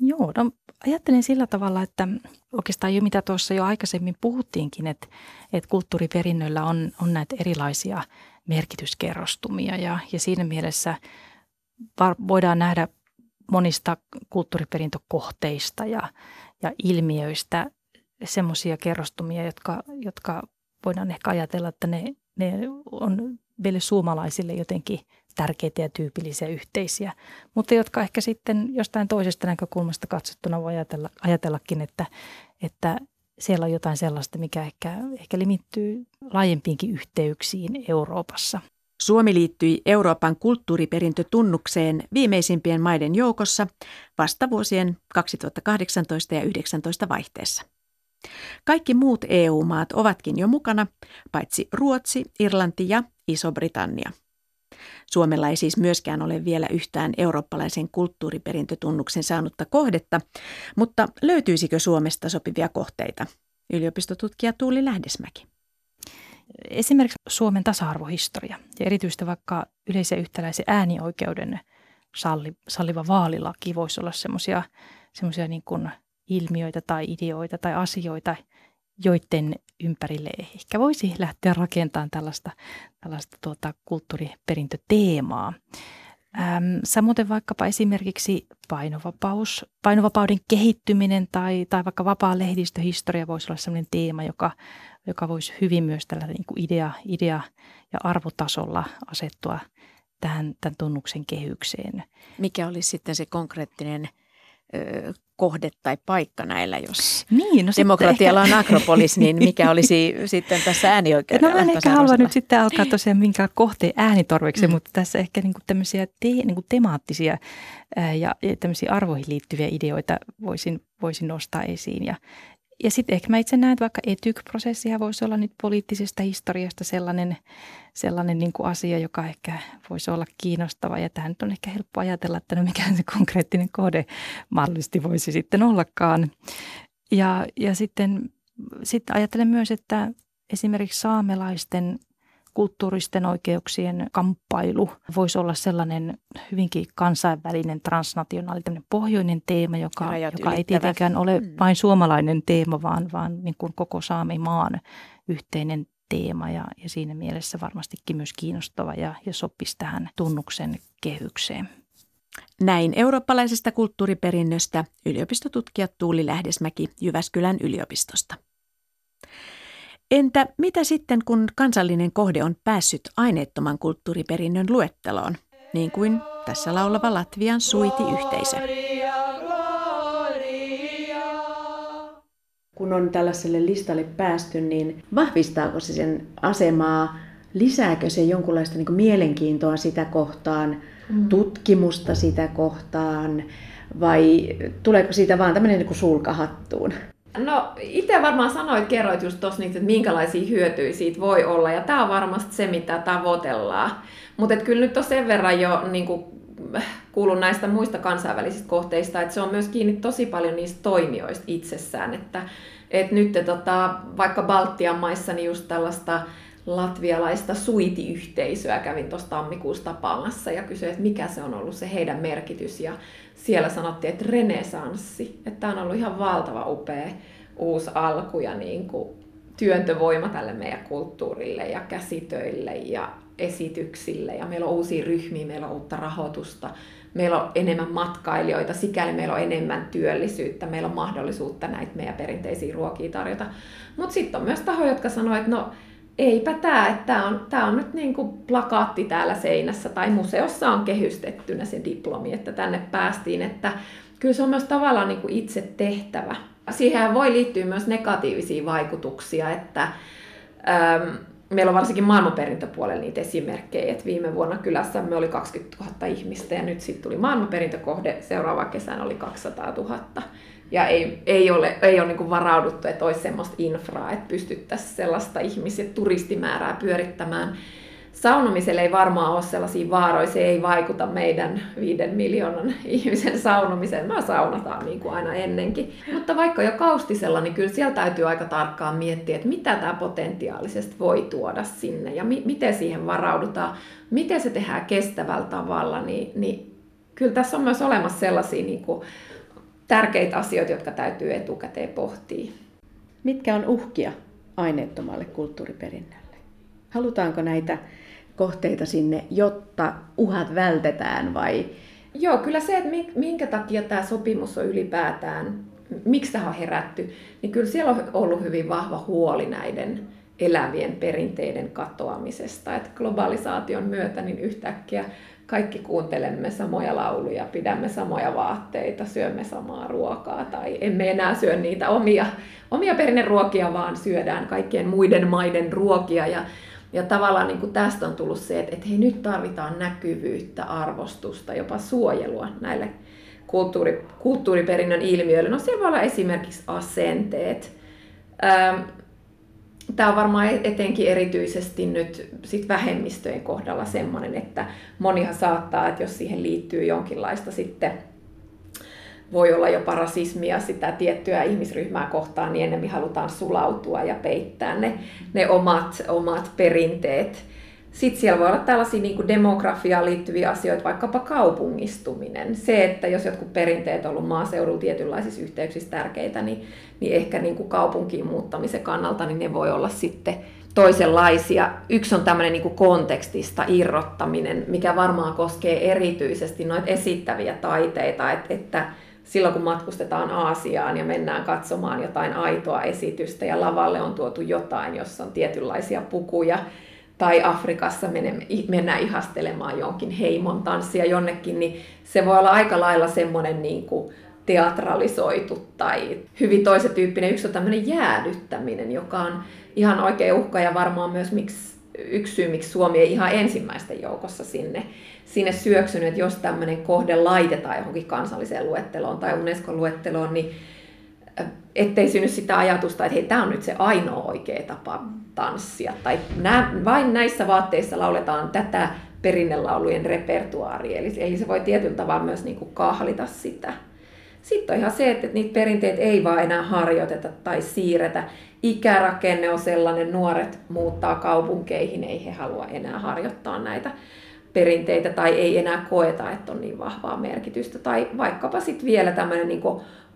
Joo, no ajattelen sillä tavalla, että oikeastaan jo mitä tuossa jo aikaisemmin puhuttiinkin, että, että kulttuuriperinnöllä on, on näitä erilaisia merkityskerrostumia ja, ja siinä mielessä var, voidaan nähdä monista kulttuuriperintökohteista ja, ja ilmiöistä semmoisia kerrostumia, jotka, jotka voidaan ehkä ajatella, että ne, ne on meille suomalaisille jotenkin tärkeitä ja tyypillisiä yhteisiä, mutta jotka ehkä sitten jostain toisesta näkökulmasta katsottuna voi ajatella, ajatellakin, että, että siellä on jotain sellaista, mikä ehkä, ehkä limittyy laajempiinkin yhteyksiin Euroopassa. Suomi liittyi Euroopan kulttuuriperintötunnukseen viimeisimpien maiden joukossa vasta vuosien 2018 ja 2019 vaihteessa. Kaikki muut EU-maat ovatkin jo mukana, paitsi Ruotsi, Irlanti ja Iso-Britannia. Suomella ei siis myöskään ole vielä yhtään eurooppalaisen kulttuuriperintötunnuksen saanutta kohdetta, mutta löytyisikö Suomesta sopivia kohteita? Yliopistotutkija Tuuli Lähdesmäki. Esimerkiksi Suomen tasa-arvohistoria ja erityisesti vaikka yleisen yhtäläisen äänioikeuden salli, salliva vaalilaki voisi olla semmoisia niin ilmiöitä tai ideoita tai asioita, joiden ympärille ehkä voisi lähteä rakentamaan tällaista, tällaista tuota, kulttuuriperintöteemaa. Ähm, samoin vaikkapa esimerkiksi painovapaus, painovapauden kehittyminen tai, tai vaikka vapaa lehdistöhistoria voisi olla sellainen teema, joka, joka voisi hyvin myös tällä niin kuin idea, idea ja arvotasolla asettua tähän tämän tunnuksen kehykseen. Mikä olisi sitten se konkreettinen kohde tai paikka näillä, jos niin, no demokratialla ehkä... on akropolis, niin mikä olisi sitten tässä äänioikeudella? No mä en ehkä halua nyt sitten alkaa tosiaan minkään kohteen äänitorveksi, mm. mutta tässä ehkä niinku tämmöisiä te, niinku temaattisia ää, ja, ja tämmöisiä arvoihin liittyviä ideoita voisin, voisin nostaa esiin. Ja, ja sitten ehkä mä itse näen, että vaikka etyk-prosessia voisi olla nyt poliittisesta historiasta sellainen, sellainen niin kuin asia, joka ehkä voisi olla kiinnostava. Ja tähän nyt on ehkä helppo ajatella, että no mikä se konkreettinen kohde mahdollisesti voisi sitten ollakaan. Ja, ja sitten, sitten ajattelen myös, että esimerkiksi saamelaisten kulttuuristen oikeuksien kamppailu voisi olla sellainen hyvinkin kansainvälinen, transnationaalinen pohjoinen teema, joka, joka ei tietenkään ole mm. vain suomalainen teema, vaan, vaan niin kuin koko Saamimaan yhteinen teema ja, ja siinä mielessä varmastikin myös kiinnostava ja, ja sopisi tähän tunnuksen kehykseen. Näin eurooppalaisesta kulttuuriperinnöstä yliopistotutkija Tuuli Lähdesmäki Jyväskylän yliopistosta. Entä mitä sitten, kun kansallinen kohde on päässyt aineettoman kulttuuriperinnön luetteloon, niin kuin tässä laulava Latvian suiti-yhteisö? Kun on tällaiselle listalle päästy, niin vahvistaako se sen asemaa? Lisääkö se jonkunlaista niin mielenkiintoa sitä kohtaan, mm. tutkimusta sitä kohtaan, vai tuleeko siitä vaan tämmöinen niin sulkahattuun? No itse varmaan sanoit, kerroit just tuossa että minkälaisia hyötyjä siitä voi olla, ja tämä on varmasti se, mitä tavoitellaan. Mutta kyllä nyt on sen verran jo niin kuin, kuulun näistä muista kansainvälisistä kohteista, että se on myös kiinni tosi paljon niistä toimijoista itsessään, että et nyt tota, vaikka Baltian maissa niin just tällaista latvialaista suitiyhteisöä kävin tuossa tammikuussa tapaamassa ja kysyin, että mikä se on ollut se heidän merkitys. Ja siellä sanottiin, että renesanssi, että tämä on ollut ihan valtava upea uusi alku ja niin kuin työntövoima tälle meidän kulttuurille ja käsitöille ja esityksille. Ja meillä on uusia ryhmiä, meillä on uutta rahoitusta, meillä on enemmän matkailijoita, sikäli meillä on enemmän työllisyyttä, meillä on mahdollisuutta näitä meidän perinteisiä ruokia tarjota. Mutta sitten on myös tahoja, jotka sanoo, että no eipä tämä, että tämä on, tämä on nyt niin kuin plakaatti täällä seinässä tai museossa on kehystettynä se diplomi, että tänne päästiin, että kyllä se on myös tavallaan niin kuin itse tehtävä. Siihen voi liittyä myös negatiivisia vaikutuksia, että ähm, meillä on varsinkin maailmanperintöpuolella niitä esimerkkejä, että viime vuonna kylässä me oli 20 000 ihmistä ja nyt sitten tuli maailmanperintökohde, seuraava kesänä oli 200 000 ja ei, ei ole, ei ole niin varauduttu, että olisi sellaista infraa, että pystyttäisiin sellaista ihmisiä turistimäärää pyörittämään. Saunomiselle ei varmaan ole sellaisia vaaroja, se ei vaikuta meidän viiden miljoonan ihmisen saunomiseen. Me saunataan niin kuin aina ennenkin. Mutta vaikka jo kaustisella, niin kyllä siellä täytyy aika tarkkaan miettiä, että mitä tämä potentiaalisesti voi tuoda sinne ja mi- miten siihen varaudutaan, miten se tehdään kestävällä tavalla, niin, niin kyllä tässä on myös olemassa sellaisia niin kuin tärkeitä asioita, jotka täytyy etukäteen pohtia. Mitkä on uhkia aineettomalle kulttuuriperinnölle? Halutaanko näitä kohteita sinne, jotta uhat vältetään vai? Joo, kyllä se, että minkä takia tämä sopimus on ylipäätään, miksi tähän on herätty, niin kyllä siellä on ollut hyvin vahva huoli näiden elävien perinteiden katoamisesta. Että globalisaation myötä niin yhtäkkiä kaikki kuuntelemme samoja lauluja, pidämme samoja vaatteita, syömme samaa ruokaa tai emme enää syö niitä omia, omia perinneruokia, vaan syödään kaikkien muiden maiden ruokia. Ja, ja tavallaan niin kuin tästä on tullut se, että, että hei, nyt tarvitaan näkyvyyttä, arvostusta, jopa suojelua näille kulttuuri, kulttuuriperinnön ilmiöille. No siellä voi olla esimerkiksi asenteet. Tämä on varmaan etenkin erityisesti nyt sit vähemmistöjen kohdalla semmoinen, että monihan saattaa, että jos siihen liittyy jonkinlaista sitten voi olla jopa rasismia sitä tiettyä ihmisryhmää kohtaan, niin enemmän halutaan sulautua ja peittää ne, ne omat, omat perinteet. Sitten siellä voi olla tällaisia niin kuin demografiaan liittyviä asioita, vaikkapa kaupungistuminen. Se, että jos jotkut perinteet on ollut maaseudulla tietynlaisissa yhteyksissä tärkeitä, niin, niin ehkä niin kuin kaupunkiin muuttamisen kannalta niin ne voi olla sitten toisenlaisia. Yksi on tämmöinen niin kontekstista irrottaminen, mikä varmaan koskee erityisesti noita esittäviä taiteita, että, että silloin kun matkustetaan Aasiaan ja mennään katsomaan jotain aitoa esitystä ja lavalle on tuotu jotain, jossa on tietynlaisia pukuja, tai Afrikassa mennään ihastelemaan jonkin heimon tanssia jonnekin, niin se voi olla aika lailla semmoinen niin kuin teatralisoitu tai hyvin toisen tyyppinen. Yksi on tämmöinen jäädyttäminen, joka on ihan oikein uhka ja varmaan myös miksi, yksi syy, miksi Suomi ei ihan ensimmäisten joukossa sinne, sinne syöksynyt, että jos tämmöinen kohde laitetaan johonkin kansalliseen luetteloon tai Unesco-luetteloon, niin ettei synny sitä ajatusta, että hei, tämä on nyt se ainoa oikea tapa tanssia. Tai nä, vain näissä vaatteissa lauletaan tätä perinnelaulujen repertuaaria. Eli, eli se voi tietyllä tavalla myös niin kuin kahlita sitä. Sitten on ihan se, että niitä perinteet ei vaan enää harjoiteta tai siirretä. Ikärakenne on sellainen, nuoret muuttaa kaupunkeihin, ei he halua enää harjoittaa näitä perinteitä tai ei enää koeta, että on niin vahvaa merkitystä. Tai vaikkapa sitten vielä tämmöinen niin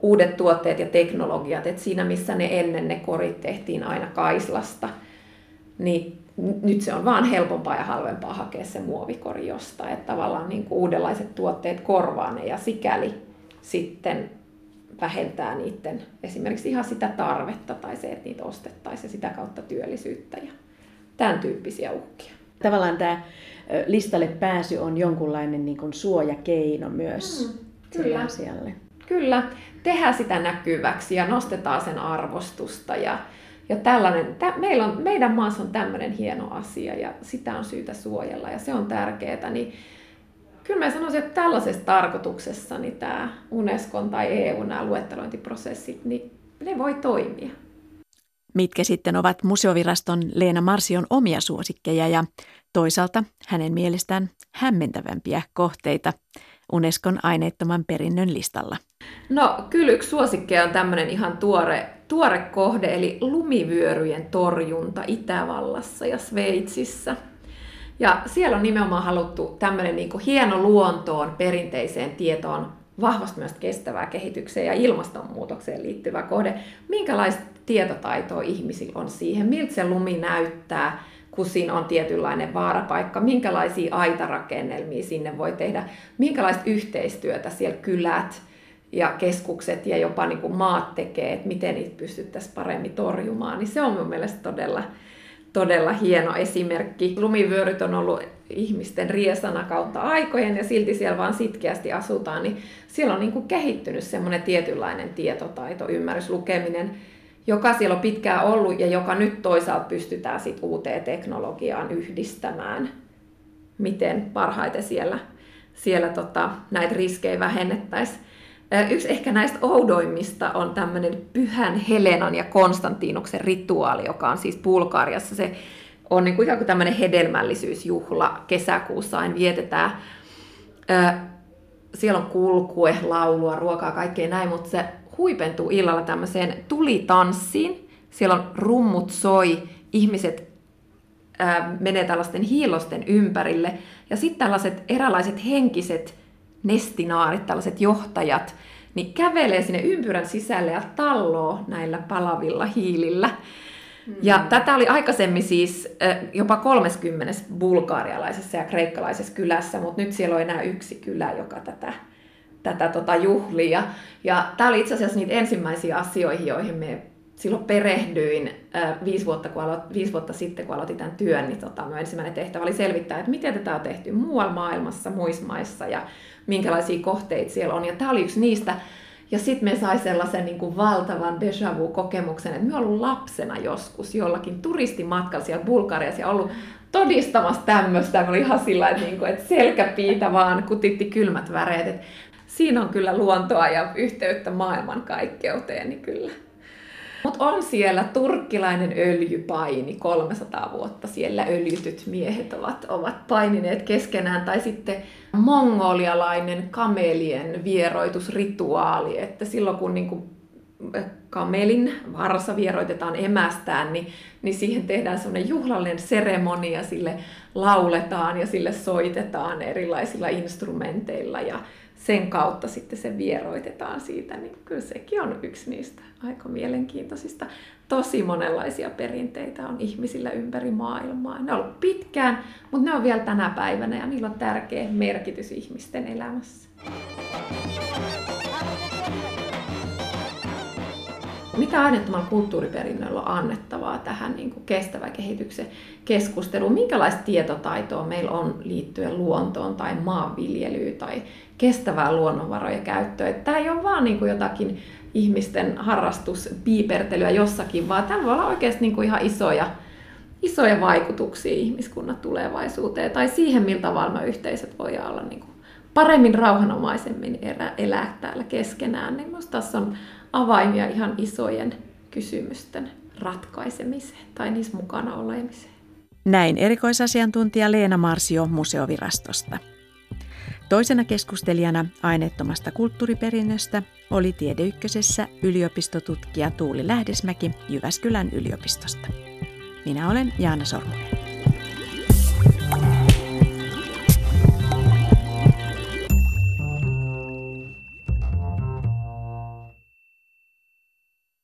uudet tuotteet ja teknologiat, että siinä missä ne ennen ne korit tehtiin aina kaislasta, niin nyt se on vaan helpompaa ja halvempaa hakea se muovikori jostain, että tavallaan niin kuin uudenlaiset tuotteet korvaa ne ja sikäli sitten vähentää niiden esimerkiksi ihan sitä tarvetta tai se, että niitä ostettaisiin ja sitä kautta työllisyyttä ja tämän tyyppisiä uhkia. Tavallaan tämä listalle pääsy on jonkunlainen niin kuin suojakeino myös mm, kyllä. asialle. Kyllä, tehdään sitä näkyväksi ja nostetaan sen arvostusta ja, ja tällainen, tä, meillä on, meidän maassa on tämmöinen hieno asia ja sitä on syytä suojella ja se on tärkeää, niin kyllä mä sanoisin, että tällaisessa tarkoituksessa niin tämä Unescon tai EU, nämä luettelointiprosessit, niin ne voi toimia. Mitkä sitten ovat museoviraston Leena Marsion omia suosikkeja ja toisaalta hänen mielestään hämmentävämpiä kohteita Unescon aineettoman perinnön listalla? No kyllä yksi suosikkeja on tämmöinen ihan tuore, tuore kohde, eli lumivyöryjen torjunta Itävallassa ja Sveitsissä – ja siellä on nimenomaan haluttu tämmöinen niin kuin hieno luontoon, perinteiseen tietoon, vahvasti myös kestävää kehitykseen ja ilmastonmuutokseen liittyvä kohde. Minkälaista tietotaitoa ihmisillä on siihen? Miltä se lumi näyttää, kun siinä on tietynlainen vaarapaikka? Minkälaisia aitarakennelmia sinne voi tehdä? Minkälaista yhteistyötä siellä kylät ja keskukset ja jopa niin kuin maat tekee, että miten niitä pystyttäisiin paremmin torjumaan? Niin se on mun mielestä todella todella hieno esimerkki. Lumivyöryt on ollut ihmisten riesana kautta aikojen ja silti siellä vaan sitkeästi asutaan, niin siellä on niin kuin kehittynyt semmoinen tietynlainen tietotaito, ymmärrys, lukeminen, joka siellä on pitkään ollut ja joka nyt toisaalta pystytään sit uuteen teknologiaan yhdistämään, miten parhaiten siellä, siellä tota, näitä riskejä vähennettäisiin. Yksi ehkä näistä oudoimmista on tämmöinen Pyhän Helenan ja Konstantinuksen rituaali, joka on siis Bulgariassa. Se on niin kuin ikään kuin tämmöinen hedelmällisyysjuhla. Kesäkuussa aina vietetään. Siellä on kulkue, laulua, ruokaa, kaikkea näin, mutta se huipentuu illalla tämmöiseen tulitanssiin. Siellä on rummut soi, ihmiset menee tällaisten hiilosten ympärille. Ja sitten tällaiset eräänlaiset henkiset nestinaarit, tällaiset johtajat, niin kävelee sinne ympyrän sisälle ja talloo näillä palavilla hiilillä. Mm. Ja tätä oli aikaisemmin siis jopa 30 bulgaarialaisessa ja kreikkalaisessa kylässä, mutta nyt siellä on enää yksi kylä, joka tätä, tätä tota juhlia. Ja tämä oli itse asiassa niitä ensimmäisiä asioihin, joihin me silloin perehdyin viisi vuotta, kun aloit, viisi vuotta sitten, kun aloitin tämän työn, niin tota, ensimmäinen tehtävä oli selvittää, että miten tätä on tehty muualla maailmassa, muissa maissa ja minkälaisia kohteita siellä on. Ja tämä oli yksi niistä. Ja sitten me sai sellaisen niin kuin valtavan déjà vu-kokemuksen, että me ollut lapsena joskus jollakin turistimatkalla siellä Bulgariassa ja ollut todistamassa tämmöistä. Me oli ihan sillä että, niin kuin, että selkäpiitä vaan kutitti kylmät väreet. Että siinä on kyllä luontoa ja yhteyttä maailmankaikkeuteen, niin kyllä mutta on siellä turkkilainen öljypaini, 300 vuotta siellä öljytyt miehet ovat, ovat painineet keskenään, tai sitten mongolialainen kamelien vieroitusrituaali, että silloin kun niinku kamelin varsa vieroitetaan emästään, niin, niin siihen tehdään semmoinen juhlallinen seremonia, sille lauletaan ja sille soitetaan erilaisilla instrumenteilla ja sen kautta sitten se vieroitetaan siitä, niin kyllä sekin on yksi niistä aika mielenkiintoisista. Tosi monenlaisia perinteitä on ihmisillä ympäri maailmaa. Ne on ollut pitkään, mutta ne on vielä tänä päivänä ja niillä on tärkeä merkitys ihmisten elämässä. Mitä aineettomalla kulttuuriperinnöllä on annettavaa tähän niin kuin kestävän kehityksen keskusteluun? Minkälaista tietotaitoa meillä on liittyen luontoon tai maanviljelyyn tai kestävää luonnonvarojen käyttöä? Tämä ei ole vaan niin kuin jotakin ihmisten harrastuspiipertelyä jossakin, vaan tällä voi olla oikeasti niin kuin ihan isoja, isoja vaikutuksia ihmiskunnan tulevaisuuteen tai siihen, miltä tavalla me yhteisöt voi olla niin kuin paremmin rauhanomaisemmin elää täällä keskenään. Niin minusta tässä on avaimia ihan isojen kysymysten ratkaisemiseen tai niissä mukana olemiseen. Näin erikoisasiantuntija Leena Marsio Museovirastosta. Toisena keskustelijana aineettomasta kulttuuriperinnöstä oli Tiedeykkösessä yliopistotutkija Tuuli Lähdesmäki Jyväskylän yliopistosta. Minä olen Jaana Sormunen.